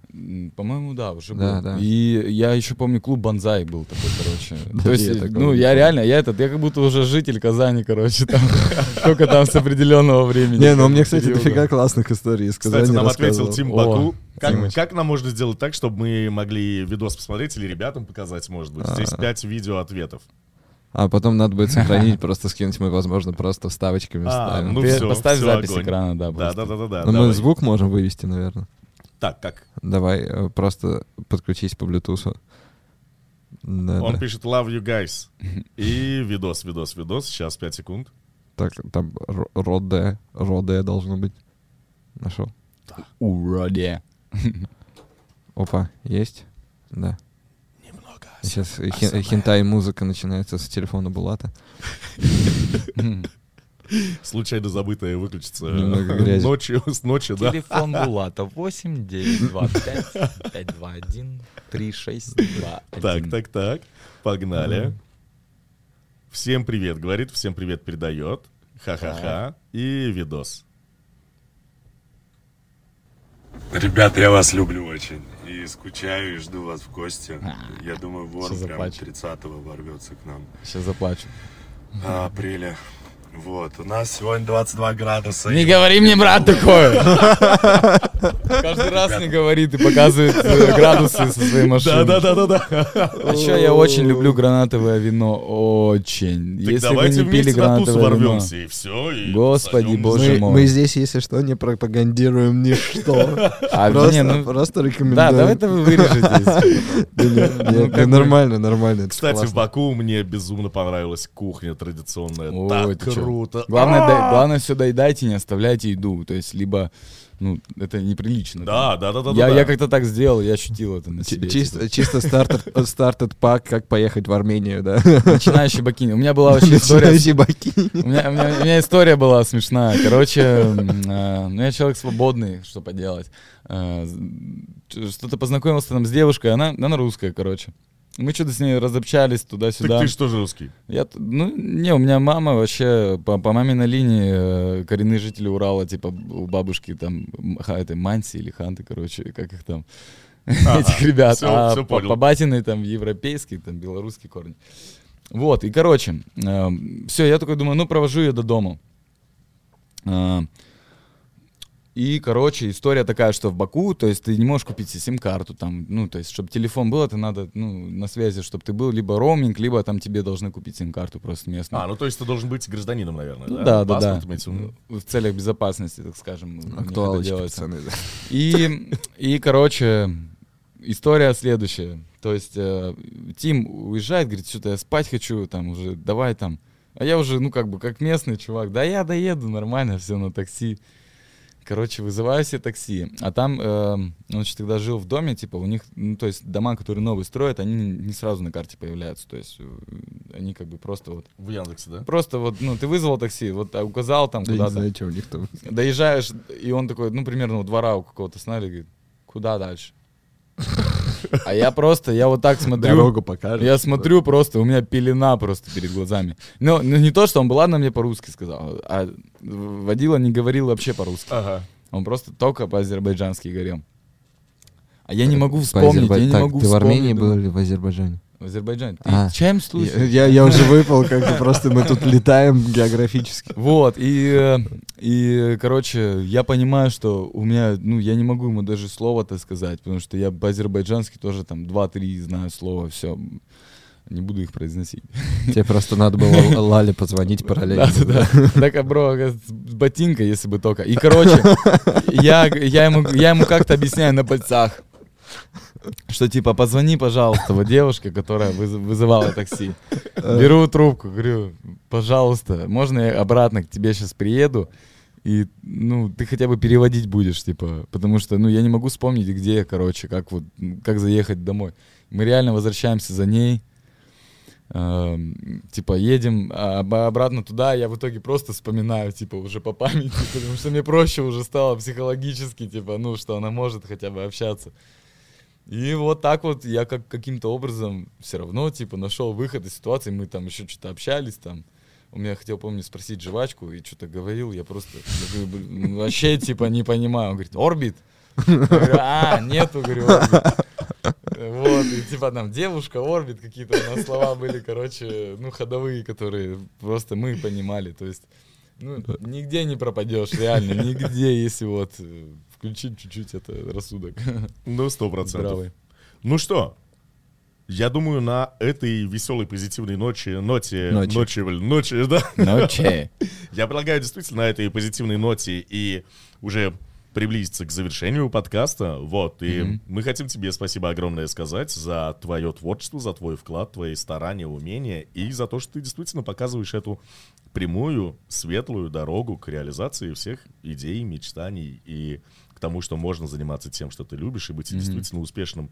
S3: По-моему, да, уже
S1: Да,
S3: был.
S1: да.
S3: И я еще помню, клуб Банзай был такой, короче. [laughs] То есть, ну, я реально, я этот, я как будто уже житель Казани, короче, там, [laughs] только там с определенного времени.
S1: Не, ну мне, кстати, дофига классных историй из
S2: Кстати,
S1: Казани
S2: нам ответил. Тим Баку. Как, как нам можно сделать так, чтобы мы могли видос посмотреть или ребятам показать, может быть? Здесь
S1: А.
S2: пять видео ответов.
S1: А потом надо будет сохранить, [laughs] просто скинуть мы, возможно, просто вставочками
S2: А,
S1: вставим.
S2: ну всё,
S3: Поставь запись
S2: огонь.
S3: экрана, да,
S2: Да,
S3: просто.
S2: да, да, да, да.
S1: Но мы звук можем вывести, наверное.
S2: Так, как?
S1: Давай, э, просто подключись по Bluetooth. Да,
S2: Он
S1: да.
S2: пишет love you guys. [laughs] И видос, видос, видос. Сейчас 5 секунд.
S1: Так, там ро- Роде, Роде должно быть. Нашел.
S3: Уроде.
S1: Опа, есть? Да. Сейчас
S2: ASMR.
S1: хентай музыка начинается с телефона Булата.
S2: Случайно забытое выключится ночью, с ночи, да?
S3: Телефон Булата 8 925 521 3621.
S2: Так, так, так. Погнали. Всем привет, говорит, всем привет передает. Ха-ха-ха. И видос.
S4: Ребята, я вас люблю очень. И скучаю, и жду вас в гости. Я думаю,
S3: Сейчас
S4: прям
S3: заплачу.
S4: 30-го ворвется к нам.
S3: Сейчас заплачу.
S4: А, апреля. Вот, у нас сегодня 22 градуса.
S3: Не говори мне, брат, такое! [laughs] Каждый раз не говорит и показывает э, градусы со своей машины.
S2: Да-да-да-да-да.
S3: А еще я очень люблю гранатовое вино. Очень. Если вы
S2: давайте
S3: не пили гранатовое вино...
S2: ворвемся, и все.
S3: Господи боже. Мой.
S1: мы здесь, если что, не пропагандируем ничто.
S3: А,
S1: Просто,
S3: не, ну,
S1: просто
S3: да, вы вырежете. [laughs]
S1: Да нет,
S3: Ну,
S1: нет,
S3: как бы-
S1: нормально, нормально. это
S2: Кстати, в. Баку мне безумно понравилась кухня традиционная. Так. Круто.
S3: Главное,
S2: А!
S3: дай- главное все доедайте, не оставляйте еду. То есть, либо, ну, это неприлично.
S2: Да, да, да, да.
S3: Я,
S2: да.
S3: я как-то так сделал, я ощутил это на себе.
S1: Чисто,
S3: типа.
S1: чисто стартед, [laughs] стартед пак, как поехать в Армению, да?
S3: Начинающий бакини. У меня была вообще история...
S1: Начинающий бакини.
S3: У меня, у меня- у меня история была смешная. Короче, э, ну я человек свободный, что поделать. Э, Что-то познакомился там с девушкой, она, она русская, короче. Мы что-то с ней разобщались
S2: Так
S3: туда-сюда.
S2: ты что же русский?
S3: Я, ну, не, у меня мама вообще по, по маминой линии э, коренные жители Урала, типа у бабушки там м, ха, это Манси или Ханты, короче, как их там, [laughs] этих ребят.
S2: всё-
S3: а
S2: всё
S3: по, по батиной там европейские, там белорусские корни. Вот, и короче, все, я такой думаю, ну провожу ее до дома. А, И, короче, история такая, что в Баку, то есть ты не можешь купить себе сим-карту там, ну, то есть, чтобы телефон был, это надо, ну, на связи, чтобы ты был, либо роуминг, либо там тебе должны купить сим-карту просто местную.
S2: А, ну то есть ты должен быть гражданином, наверное,
S3: Ну
S2: да?
S3: да, да,
S2: Паспорт
S3: да.
S2: в?
S3: В целях безопасности, так скажем.
S1: Актуалочки, пацаны. да.
S3: И, и, короче, история следующая. То есть э, Тим уезжает, говорит, что-то я спать хочу, там уже, давай там. А я уже, ну, как бы, как местный чувак, да я доеду, нормально, все на такси. Короче, вызываю себе такси. А там, э, он еще тогда жил в доме, типа, у них, ну, то есть дома, которые новые строят, они не сразу на карте появляются. То есть э, они как бы просто вот,
S2: В Яндексе, да?
S3: просто вот, ну, ты вызвал такси, вот а, указал там
S1: Да не
S3: куда-то.
S1: знаю, что у них там.
S3: Доезжаешь, и он такой, ну, примерно у двора у какого-то остановили, говорит, куда дальше? А я просто, я вот так смотрю,
S1: Дорогу покажет.
S3: я смотрю просто, у меня пелена просто перед глазами. Ну, ну, не то, что он бы, ладно, мне по-русски сказал, а водила не говорил вообще по-русски.
S2: Ага.
S3: Он просто только по-азербайджански говорил. А я не могу вспомнить, я не
S1: так,
S3: могу
S1: Ты в Армении
S3: вспомнить,
S1: был или в Азербайджане?
S3: В Азербайджане. Ты
S1: А.
S3: чем
S1: Я,
S3: слушаешь?
S1: я, я уже выпал, как бы просто мы тут летаем географически.
S3: Вот, и, и, короче, я понимаю, что у меня, ну, я не могу ему даже слово-то сказать, потому что я по-азербайджански тоже там 2-3 знаю слова, все, не буду их произносить.
S1: Тебе просто надо было [laughs] Лале позвонить параллельно.
S3: Да, да, да. Так, а, бро, с ботинкой, если бы только. И, короче, я, я ему, я ему как-то объясняю на пальцах, что типа, позвони, пожалуйста, вот девушка, которая выз- вызывала такси. Беру трубку, говорю, пожалуйста, можно я обратно к тебе сейчас приеду? И, ну, ты хотя бы переводить будешь, типа, потому что, ну, я не могу вспомнить, где я, короче, как вот, как заехать домой. Мы реально возвращаемся за ней, эм, типа, едем а, об- обратно туда, я в итоге просто вспоминаю, типа, уже по [laughs] памяти, потому что мне проще уже стало психологически, типа, ну, что она может хотя бы общаться. И вот так вот я как каким-то образом все равно, типа, нашел выход из ситуации, мы там еще что-то общались, там, у меня хотел, помню, спросить жвачку, и что-то говорил, я просто я говорю, «Блин, ну, вообще, типа, не понимаю. Он говорит, орбит? Говорю, а, нету, говорю, орбит. Вот, и типа там девушка, орбит, какие-то у нас слова были, короче, ну, ходовые, которые просто мы понимали, то есть, ну, нигде не пропадешь, реально, нигде, если вот э, включить чуть-чуть это рассудок [laughs]
S2: Ну, сто процентов. Ну что, я думаю, на этой веселой, позитивной ночи, ноте,
S1: Ночи.
S2: ночи, блин, ночи, да,
S3: Ночи. [laughs]
S2: я предлагаю действительно на этой позитивной ноте и уже приблизиться к завершению подкаста. Вот, и
S3: Мгм.
S2: мы хотим тебе спасибо огромное сказать за твое творчество, за твой вклад, твои старания, умения и за то, что ты действительно показываешь эту прямую, светлую дорогу к реализации всех идей, мечтаний и к тому, что можно заниматься тем, что ты любишь, и быть
S3: Мгм.
S2: действительно успешным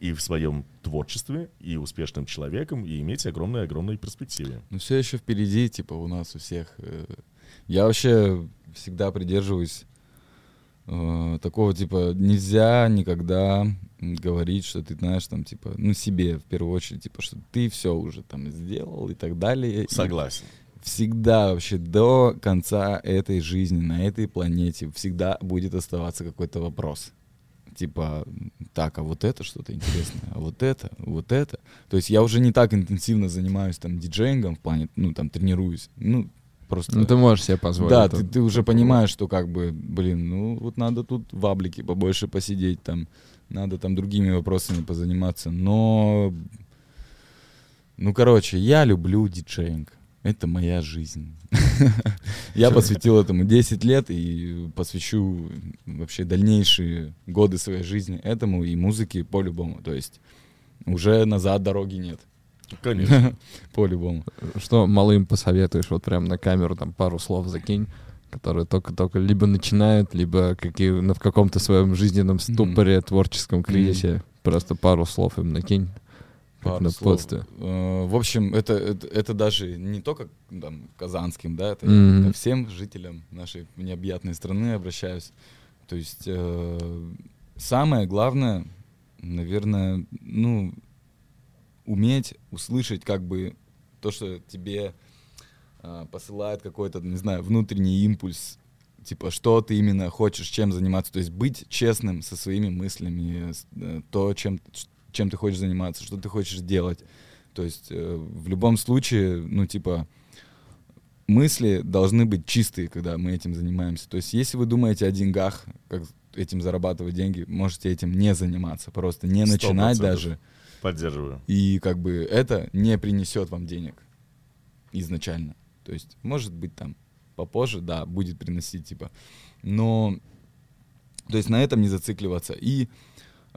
S2: и в своем творчестве, и успешным человеком, и иметь огромные-огромные перспективы.
S3: Ну, все еще впереди, типа, у нас у всех. э, Я вообще всегда придерживаюсь э, такого, типа, нельзя никогда говорить, что ты знаешь, там, типа, ну, себе в первую очередь, типа, что ты все уже там сделал и так далее. И
S2: Согласен.
S3: Всегда вообще до конца этой жизни на этой планете всегда будет оставаться какой-то вопрос. Типа, так, а вот это что-то интересное, а вот это, вот это. То есть я уже не так интенсивно занимаюсь там диджеингом в плане, ну, там, тренируюсь. Ну, просто...
S1: Ну, ты можешь себе позволить.
S3: Да, ты, ты уже понимаешь, что как бы, блин, ну вот надо тут в аблике побольше посидеть, там, надо там другими вопросами позаниматься. Но, ну, короче, я люблю диджеинг. Это моя жизнь. [laughs] Я посвятил этому 10 лет и посвящу вообще дальнейшие годы своей жизни этому и музыке по-любому. То есть уже назад дороги нет.
S2: Конечно. [laughs]
S3: По-любому.
S1: Что малым посоветуешь? Вот прям на камеру там пару слов закинь, которые только-только либо начинают, либо какие, ну, в каком-то своем жизненном ступоре, творческом кризисе. Просто пару слов им накинь. Как на подстве.
S3: Э, В общем, это, это, это даже не только там, казанским, да, это
S1: Мгм.
S3: ко всем жителям нашей необъятной страны обращаюсь. То есть э, самое главное, наверное, ну, уметь услышать как бы то, что тебе э, посылает какой-то, не знаю, внутренний импульс, типа, что ты именно хочешь, чем заниматься. То есть быть честным со своими мыслями, с- э, то, чем, чем ты хочешь заниматься, что ты хочешь делать. То есть э, в любом случае, ну, типа, мысли должны быть чистые, когда мы этим занимаемся. То есть если вы думаете о деньгах, как этим зарабатывать деньги, можете этим не заниматься, просто не начинать даже.
S2: Поддерживаю.
S3: И как бы это не принесет вам денег изначально. То есть, может быть, там попозже, да, будет приносить, типа. Но, то есть на этом не зацикливаться. И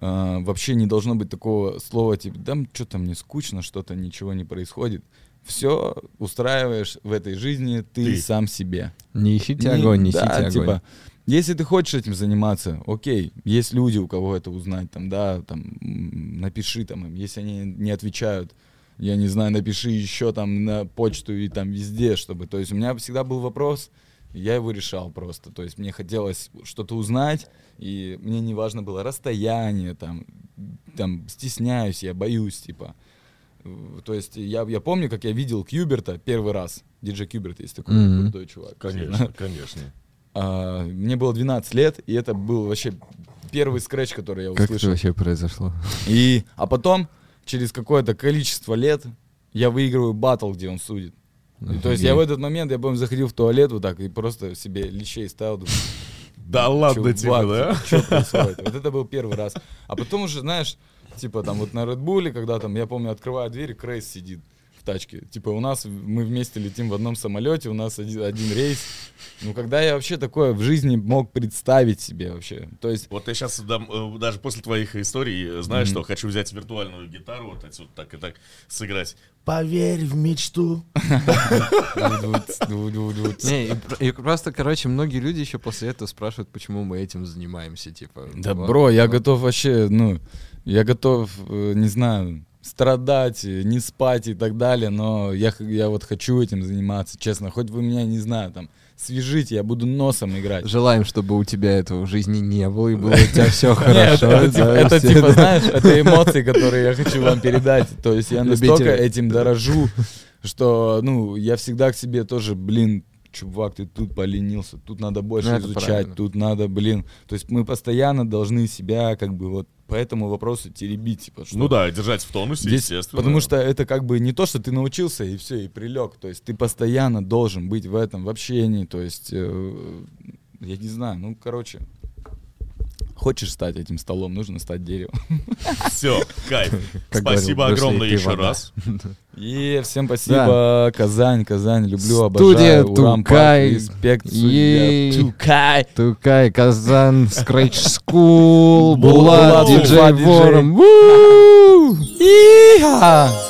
S3: э, вообще не должно быть такого слова, типа, да, что-то мне скучно, что-то ничего не происходит. Все устраиваешь в этой жизни ты,
S2: Ты.
S3: сам себе.
S1: Не ищите
S3: Не-
S1: огонь, несите
S3: да,
S1: огонь.
S3: типа, если ты хочешь этим заниматься, окей, есть люди, у кого это узнать, там, да, там, напиши там им, если они не отвечают, я не знаю, напиши еще там на почту и там везде, чтобы, то есть у меня всегда был вопрос, я его решал просто, то есть мне хотелось что-то узнать, и мне не важно было расстояние, там, там, стесняюсь, я боюсь, типа, то есть я, я помню, как я видел Кьюберта первый раз, диджей Кьюберт есть такой
S1: Мгм.
S3: крутой чувак.
S2: Конечно, [laughs] конечно.
S3: А, мне было 12 лет, и это был вообще первый скретч, который я
S1: Как это
S3: услышал.
S1: вообще произошло?
S3: И, а потом, через какое-то количество лет, я выигрываю батл, где он судит. И то есть я в этот момент, я помню, заходил в туалет вот так и просто себе лещей ставил, думаю, [laughs]
S2: Да ладно тебе, да?
S3: Что происходит? Вот это был первый раз. А потом уже, знаешь, типа там вот на Редбуле, когда там, я помню, открываю дверь, Крейс сидит тачке. Типа у нас, мы вместе летим в одном самолете, у нас один, один рейс. Ну, когда я вообще такое в жизни мог представить себе вообще? То есть,
S2: Вот я сейчас даже после твоих историй э, знаешь,
S3: Мгм.
S2: что хочу взять виртуальную гитару вот отсюда так и так сыграть. Поверь в мечту. [laughs]
S1: Не, и, пр- и просто, короче, многие люди еще после этого спрашивают, почему мы этим занимаемся, типа.
S3: Да, бро, я готов вообще, ну, я готов, э, не знаю, страдать, э, не спать и так далее, но я, я вот хочу этим заниматься, честно. Хоть вы меня, не знаю, там, свяжите, я буду носом играть.
S1: Желаем, чтобы у тебя этого в жизни не было, и было у тебя все [laughs] хорошо.
S3: это, типа, типа, знаешь, это эмоции, которые я хочу вам передать. То есть я [laughs] настолько этим дорожу, что, ну, я всегда к себе тоже, блин, чувак, ты тут поленился, тут надо больше
S1: Ну,
S3: изучать,
S1: правильно.
S3: тут надо, блин. То есть мы постоянно должны себя как бы вот по этому вопросу теребить, типа, что
S2: Ну да, держать в тонусе,
S3: Здесь,
S2: естественно.
S3: потому что это как бы не то, что ты научился и все, и прилег. То есть ты постоянно должен быть в этом, в общении. То есть, э, я не знаю, ну, короче, хочешь стать этим столом, нужно стать деревом. [laughs]
S2: Все, кайф.
S1: Как
S2: Спасибо
S1: говорил
S2: огромное еще
S1: вода.
S2: раз. [laughs]
S3: И всем спасибо, Казань, Казань, люблю,
S1: Студия
S3: обожаю. Урам,
S1: Тукай.
S3: Респект. Тукай.
S1: Тукай, Казан, Scratch School,
S3: Булат,
S1: диджей
S3: Булат, [laughs]